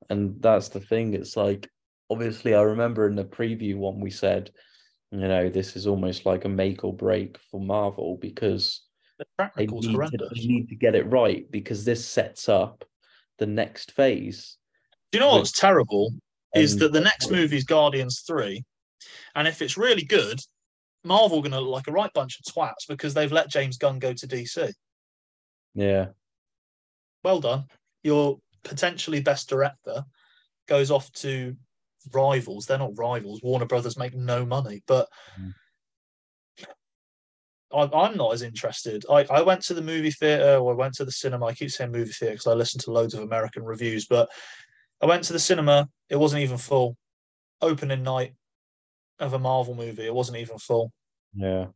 and that's the thing. It's like obviously, I remember in the preview one we said, you know, this is almost like a make or break for Marvel because the track they need, to, they need to get it right because this sets up the next phase. Do you know what's terrible? Is that the next movie is Guardians Three, and if it's really good, Marvel going to look like a right bunch of twats because they've let James Gunn go to DC. Yeah, Well done. You're potentially best director, goes off to rivals. They're not rivals. Warner Brothers make no money, but Mm. I, I'm not as interested. I, I went to the movie theater or I went to the cinema. I keep saying movie theater because I listen to loads of American reviews, but I went to the cinema. It wasn't even full. Opening night of a Marvel movie. It wasn't even full. Yeah.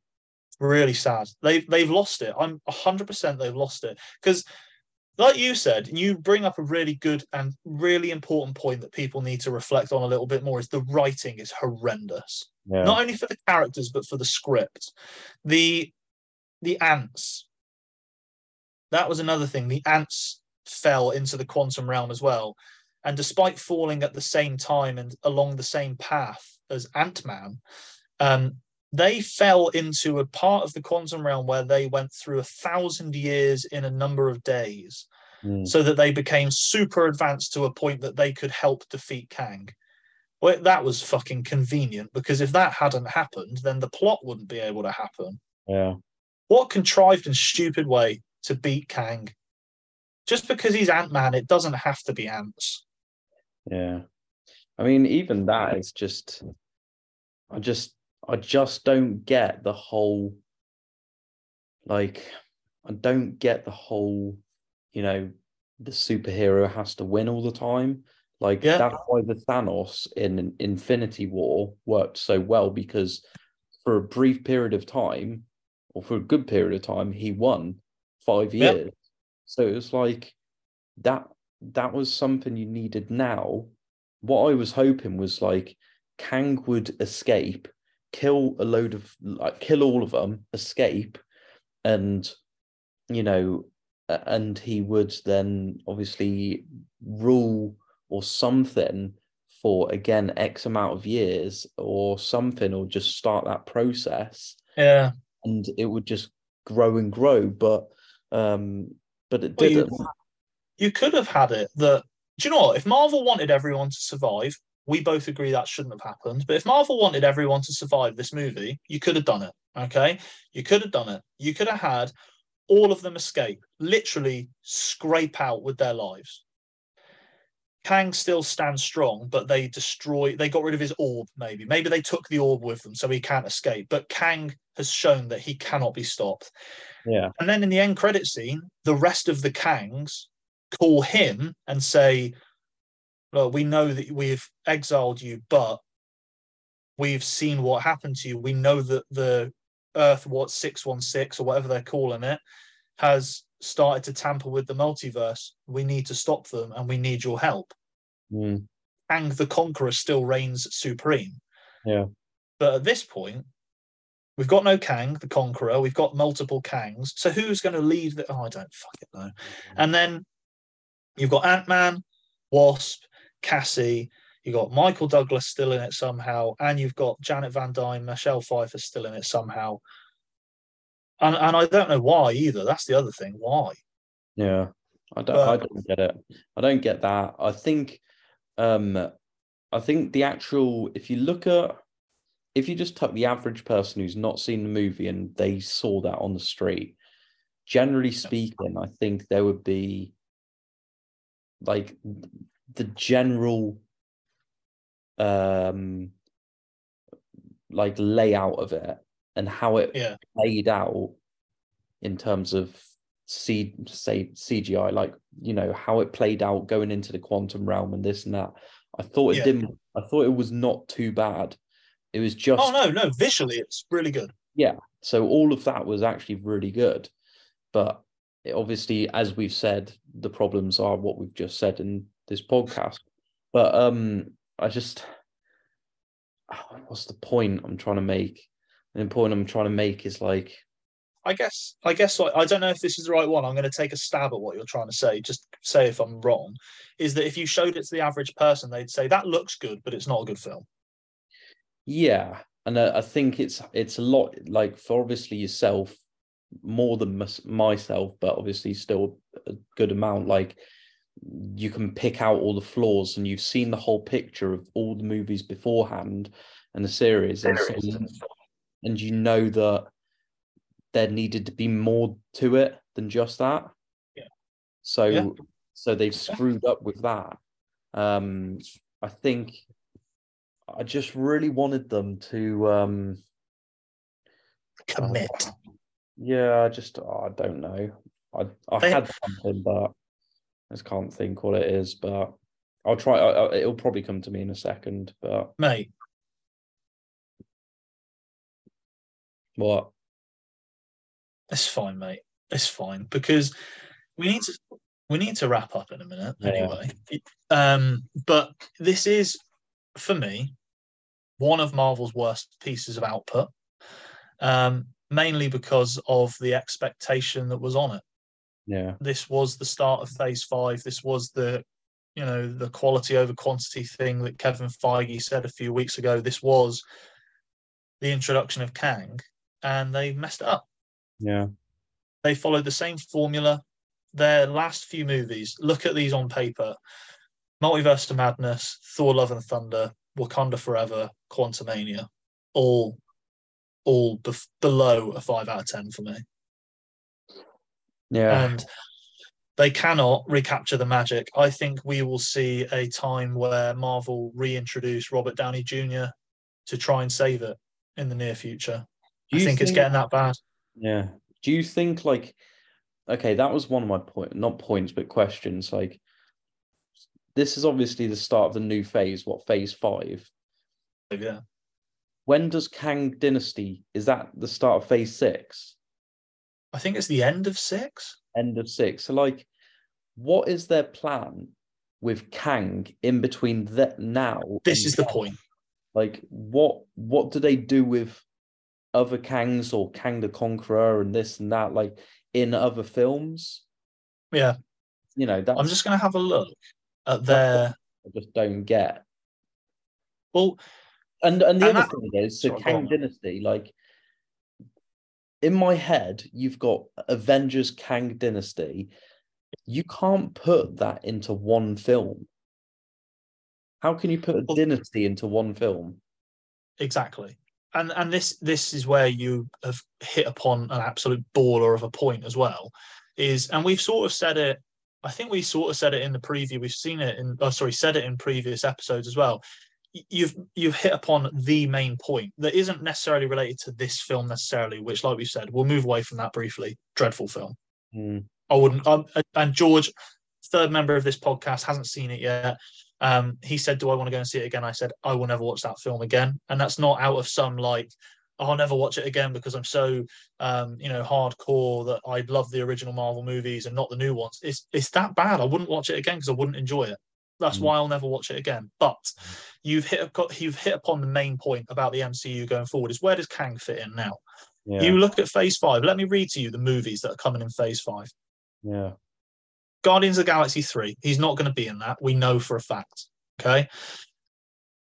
Really sad. They've they've lost it. I'm hundred percent they've lost it because, like you said, you bring up a really good and really important point that people need to reflect on a little bit more. Is the writing is horrendous Yeah. not only for the characters but for the script the the ants that was another thing the ants fell into the quantum realm as well and despite falling at the same time and along the same path as ant-man um, they fell into a part of the quantum realm where they went through a thousand years in a number of days Mm. so that they became super advanced to a point that they could help defeat Kang. Well, that was fucking convenient because if that hadn't happened, then the plot wouldn't be able to happen. Yeah. What contrived and stupid way to beat Kang? Just because he's Ant Man, it doesn't have to be ants. Yeah. I mean, even that is just I just I just don't get the whole like I don't get the whole, you know, the superhero has to win all the time. Like Yeah. that's why the Thanos in Infinity War worked so well because for a brief period of time, or for a good period of time, he won five Yeah. years. So it was like that that was something you needed now. What I was hoping was like Kang would escape, kill a load of like kill all of them, escape, and you know, and he would then obviously rule or something for again X amount of years or something, or just start that process Yeah. and it would just grow and grow. But um, but it Well, didn't. You could have had it that do you know what? If Marvel wanted everyone to survive, we both agree that shouldn't have happened. But if Marvel wanted everyone to survive this movie, you could have done it. Okay. You could have done it. You could have had all of them escape, literally scrape out with their lives. Kang still stands strong, but they destroy, they got rid of his orb, maybe. Maybe they took the orb with them so he can't escape. But Kang has shown that he cannot be stopped. Yeah, And then in the end credit scene, the rest of the Kangs call him and say, Well, we know that we've exiled you, but we've seen what happened to you. We know that the Earth, what 616 or whatever they're calling it, has started to tamper with the multiverse. We need to stop them and we need your help. Mm, Kang the Conqueror still reigns supreme. Yeah. But at this point, we've got no Kang the Conqueror. We've got multiple Kangs. So who's going to lead the? Oh, I don't fucking know. And then you've got Ant Man, Wasp, Cassie. You've got Michael Douglas still in it somehow, and you've got Janet Van Dyne, Michelle Pfeiffer still in it somehow. And and I don't know why either. That's the other thing. Why? yeah. I don't. I don't get it. I don't get that. I think. Um, I think the actual. If you look at, if you just took the average person who's not seen the movie and they saw that on the street, generally speaking, I think there would be like the general um like layout of it and how it Yeah. played out in terms of C say CGI, like you know how it played out going into the quantum realm and this and that. I thought it Yeah. didn't. I thought it was not too bad. It was just Oh no, no. Visually, it's really good. Yeah. So all of that was actually really good, but obviously, as we've said, the problems are what we've just said in this podcast. But um, I just, oh, what's the point I'm trying to make? The point I'm trying to make is like, I guess I guess I, I don't know if this is the right one. I'm going to take a stab at what you're trying to say. Just say if I'm wrong. Is that if you showed it to the average person, they'd say that looks good, but it's not a good film. Yeah, and uh, I think it's it's a lot like for obviously yourself more than mys- myself, but obviously still a good amount. Like you can pick out all the flaws, and you've seen the whole picture of all the movies beforehand and the series, and so you- and you know that there needed to be more to it than just that. Yeah. So Yeah. so they've screwed up with that. Um, I think I just really wanted them to um, Commit. Yeah, I just oh, I don't know. I I They- had something, but I just can't think what it is. But I'll try. I, I- it'll probably come to me in a second. But Mate, what? it's fine, mate. It's fine because we need to we need to wrap up in a minute Yeah. anyway. Um, but this is for me one of Marvel's worst pieces of output. Um, mainly because of the expectation that was on it. Yeah, this was the start of phase five. This was the, you know, the quality over quantity thing that Kevin Feige said a few weeks ago. This was the introduction of Kang, and they messed it up. yeah, They followed the same formula. Their last few movies, look at these on paper Multiverse of Madness, Thor Love and Thunder, Wakanda Forever, Quantumania, all all bef- below a five out of ten for me. yeah. and they cannot recapture the magic. I think we will see a time where Marvel reintroduce Robert Downey Jr. to try and save it in the near future. Do I you think, it's getting that bad. Yeah. Do you think like okay, that was one of my point not points, but questions. Like this is obviously the start of the new phase, what phase five? Yeah, When does Kang Dynasty is that the start of phase six? I think it's the end of six. End of six. So like what is their plan with Kang in between that now? This is the point. Like what what do they do with other Kangs or Kang the Conqueror and this and that, like in other films? Yeah, You know, that's I'm just going to have a look at their. I just don't get. Well, And and the And other that- thing is, so Kang. Dynasty, like in my head, you've got Avengers Kang Dynasty. You can't put that into one film. How can you put a Well- dynasty into one film? exactly. And and this this is where you have hit upon an absolute baller of a point as well. Is and we've sort of said it. I think we sort of said it in the preview. We've seen it in. Oh, sorry, said it in previous episodes as well. You've you've hit upon the main point that isn't necessarily related to this film necessarily. Which, like we said, we'll move away from that briefly. Dreadful film. Hmm. I wouldn't. Um, and George, third member of this podcast, hasn't seen it yet. Um, he said, "Do I want to go and see it again?" I said, "I will never watch that film again." And that's not out of some like, "Oh, "I'll never watch it again" because I'm so, um, you know, hardcore that I love the original Marvel movies and not the new ones. It's it's that bad. I wouldn't watch it again because I wouldn't enjoy it. That's Mm. why I'll never watch it again. But you've hit got you've hit upon the main point about the MCU going forward. Is where does Kang fit in now? Yeah, You look at Phase Five. Let me read to you the movies that are coming in Phase Five. yeah, Guardians of the Galaxy 3. He's not going to be in that. We know for a fact. Okay.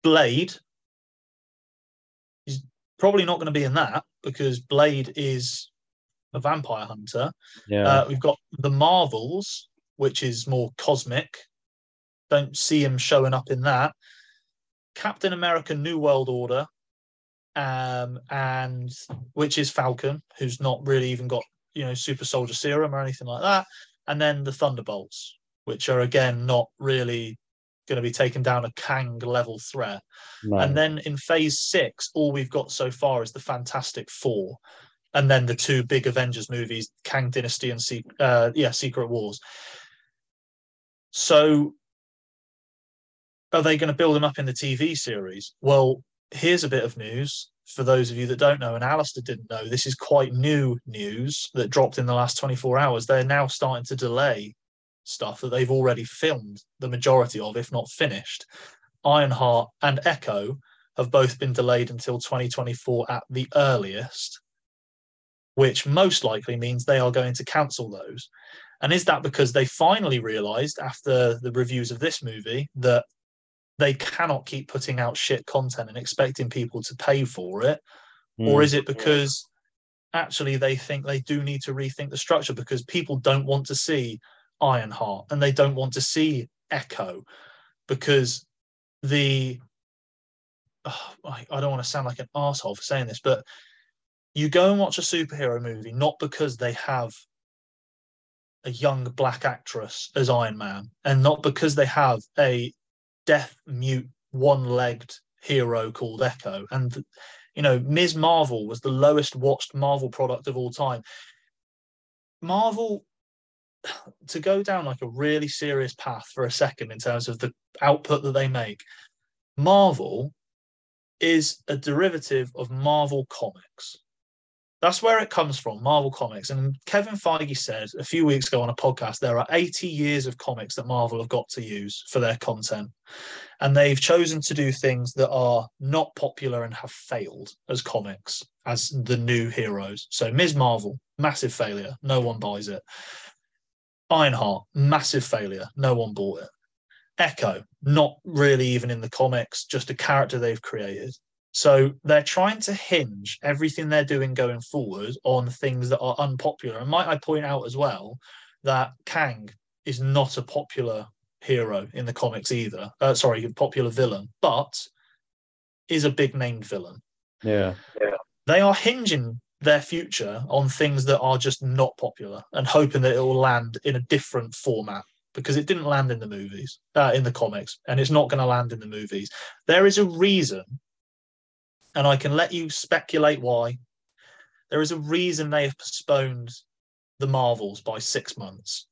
Blade. He's probably not going to be in that because Blade is a vampire hunter. yeah, Uh, we've got the Marvels, which is more cosmic. Don't see him showing up in that. Captain America New World Order, um, and which is Falcon, who's not really even got you know super soldier serum or anything like that. And then the Thunderbolts, which are again not really going to be taken down a Kang level threat. no. And then in phase six, all we've got so far is the Fantastic Four. And then the two big Avengers movies, Kang Dynasty and Se- uh, yeah, Secret Wars. So are they going to build them up in the TV series? Well, here's a bit of news for those of you that don't know, and Alastair didn't know. This is quite new news that dropped in the last 24 hours. They're now starting to delay stuff that they've already filmed, the majority of, if not finished. Ironheart and Echo have both been delayed until 2024 at the earliest, which most likely means they are going to cancel those. And is that because they finally realized after the reviews of this movie that they cannot keep putting out shit content and expecting people to pay for it? Or Mm. is it because actually they think they do need to rethink the structure because people don't want to see Ironheart and they don't want to see Echo because the oh, I, I don't want to sound like an asshole for saying this, but you go and watch a superhero movie not because they have a young black actress as Iron Man and not because they have a deaf mute one-legged hero called Echo, and you know Ms. Marvel was the lowest watched Marvel product of all time. Marvel to go down like a really serious path for a second in terms of the output that they make. Marvel is a derivative of Marvel Comics. That's where it comes from, Marvel Comics. And Kevin Feige said a few weeks ago on a podcast there are 80 years of comics that Marvel have got to use for their content. And they've chosen to do things that are not popular and have failed as comics, as the new heroes. So Ms. Marvel, massive failure. No one buys it. Ironheart, massive failure. No one bought it. Echo, not really even in the comics, just a character they've created. So they're trying to hinge everything they're doing going forward on things that are unpopular. And might I point out as well that Kang is not a popular hero in the comics either. Uh, sorry, a popular villain, but is a big named villain. Yeah. yeah. They are hinging their future on things that are just not popular and hoping that it will land in a different format because it didn't land in the movies, uh, in the comics, and it's not going to land in the movies. There is a reason, and I can let you speculate why. There is a reason they have postponed the Marvels by six months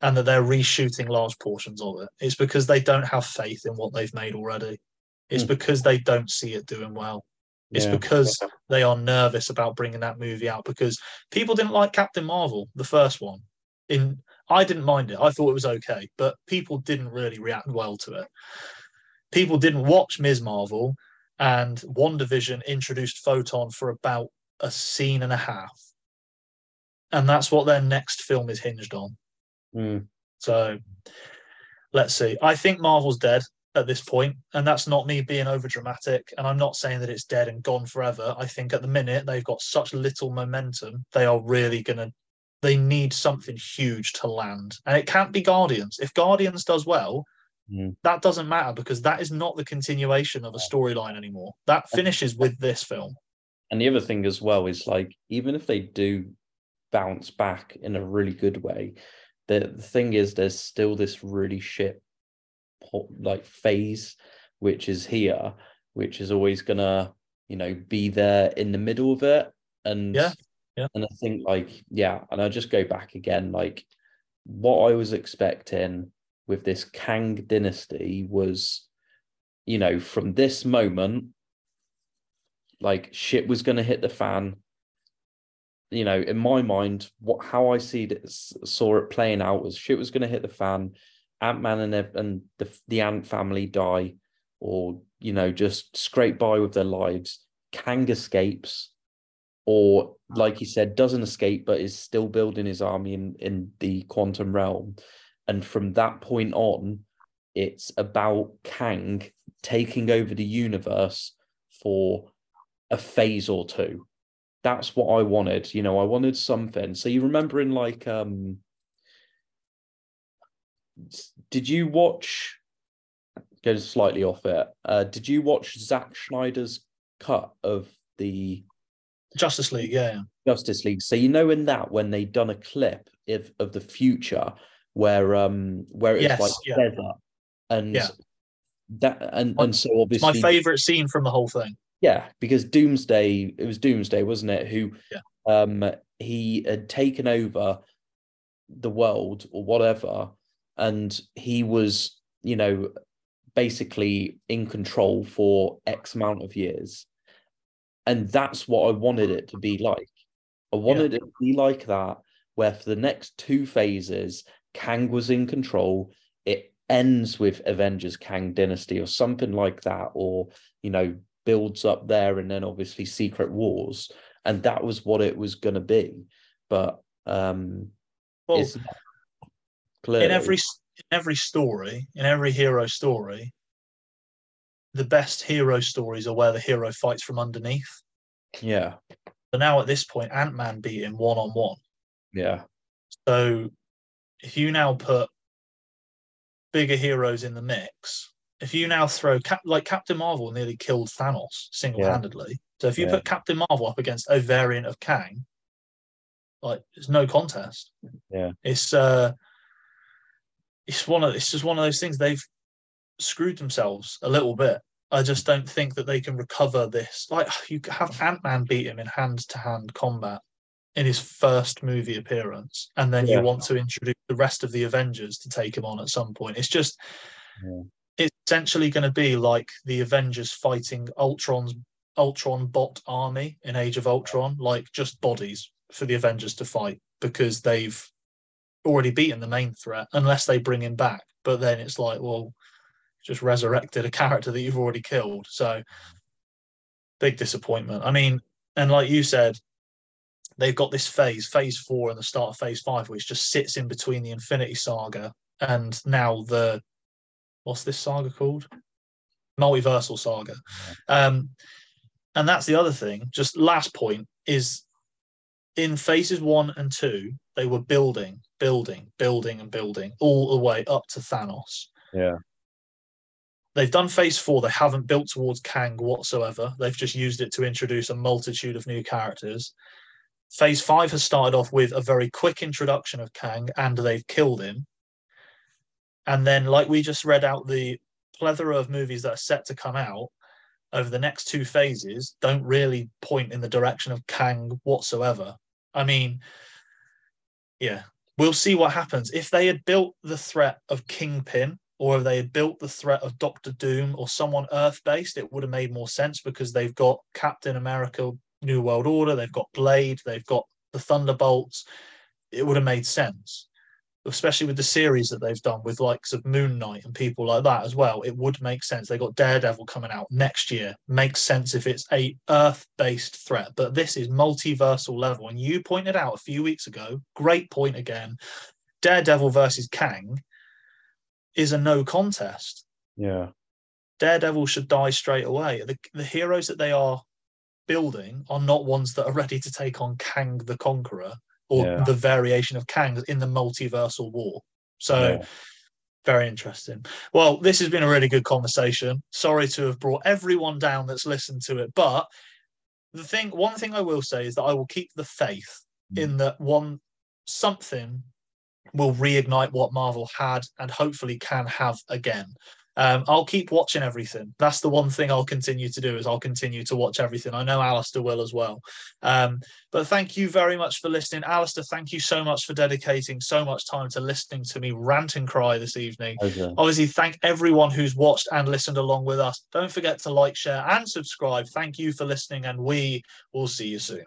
and that they're reshooting large portions of it. It's because they don't have faith in what they've made already. It's mm. because they don't see it doing well. It's yeah. because they are nervous about bringing that movie out because people didn't like Captain Marvel, the first one. In I didn't mind it. I thought it was okay, but people didn't really react well to it. People didn't watch Ms. Marvel, and WandaVision introduced Photon for about a scene and a half. And that's what their next film is hinged on. Mm. So let's see. I think Marvel's dead at this point, and that's not me being over dramatic. And I'm not saying that it's dead and gone forever. I think at the minute they've got such little momentum, they are really gonna. They need something huge to land, and it can't be Guardians. If Guardians does well, mm. that doesn't matter because that is not the continuation of a storyline anymore. That finishes with this film. And the other thing as well is like, even if they do bounce back in a really good way, the, the thing is, there's still this really shit like phase which is here which is always gonna you know be there in the middle of it and yeah yeah and i think like yeah and i just go back again like what i was expecting with this kang dynasty was you know from this moment like shit was going to hit the fan you know in my mind what how i see it saw it playing out was shit was going to hit the fan Ant Man and and the the Ant family die, or you know just scrape by with their lives. Kang escapes, or like he said, doesn't escape but is still building his army in in the quantum realm, and from that point on, it's about Kang taking over the universe for a phase or two. That's what I wanted. You know, I wanted something. So you remember in like um did you watch? Going slightly off it. Uh, did you watch Zack Snyder's cut of the Justice League? Yeah, Justice League. So you know in that when they done a clip of of the future where um where it's yes, like yeah. desert and yeah. that and and so obviously my favorite scene from the whole thing. Yeah, because Doomsday, it was Doomsday, wasn't it? Who yeah. um he had taken over the world or whatever, and he was, you know, basically in control for X amount of years. And that's what I wanted it to be like. I wanted yeah. it to be like that, where for the next two phases, Kang was in control. It ends with Avengers Kang Dynasty or something like that, or, you know, builds up there and then obviously Secret Wars. And that was what it was going to be. But um, well, it's not Clearly. In every in every story, in every hero story, the best hero stories are where the hero fights from underneath. Yeah. But now at this point, Ant Man beat him one on one. Yeah. So if you now put bigger heroes in the mix, if you now throw Cap- like Captain Marvel nearly killed Thanos single handedly. Yeah. So if you yeah. put Captain Marvel up against a variant of Kang, like there's no contest. Yeah. It's uh it's one of it's just one of those things they've screwed themselves a little bit. I just don't think that they can recover this. Like you have Ant Man beat him in hand to hand combat in his first movie appearance, and then Yeah. you want to introduce the rest of the Avengers to take him on at some point. It's just Yeah. it's essentially going to be like the Avengers fighting Ultron's Ultron bot army in Age of Ultron, like just bodies for the Avengers to fight because they've already beaten the main threat, unless they bring him back. But then it's like, well, just resurrected a character that you've already killed. So big disappointment. I mean, and like you said, they've got this phase, phase four, and the start of phase five, which just sits in between the Infinity Saga and now the what's this saga called? Multiversal Saga. Um, and that's the other thing. Just last point is in phases one and two, they were building, building, building, and building all the way up to Thanos. Yeah. They've done phase four. They haven't built towards Kang whatsoever. They've just used it to introduce a multitude of new characters. Phase five has started off with a very quick introduction of Kang, and they've killed him. And then, like we just read out, the plethora of movies that are set to come out over the next two phases don't really point in the direction of Kang whatsoever. I mean, yeah, we'll see what happens. If they had built the threat of Kingpin or if they had built the threat of Doctor Doom or someone Earth based, it would have made more sense because they've got Captain America, New World Order, they've got Blade, they've got the Thunderbolts. It would have made sense, especially with the series that they've done with likes of Moon Knight and people like that as well. It would make sense. They got Daredevil coming out next year. Makes sense if it's a Earth-based threat, but this is multiversal level. And you pointed out a few weeks ago, great point again. Daredevil versus Kang is a no contest. Yeah. Daredevil should die straight away. The, the heroes that they are building are not ones that are ready to take on Kang the Conqueror or Yeah. the variation of Kang in the multiversal war. So Yeah. very interesting. Well, this has been a really good conversation. Sorry to have brought everyone down that's listened to it, but the thing, one thing I will say is that I will keep the faith hmm. in that one something will reignite what Marvel had and hopefully can have again. Um, I'll keep watching everything. That's the one thing I'll continue to do is I'll continue to watch everything. I know Alastair will as well. Um, but thank you very much for listening. Alastair, thank you so much for dedicating so much time to listening to me rant and cry this evening. Pleasure. Obviously, thank everyone who's watched and listened along with us. Don't forget to like, share, and subscribe. Thank you for listening, and we will see you soon.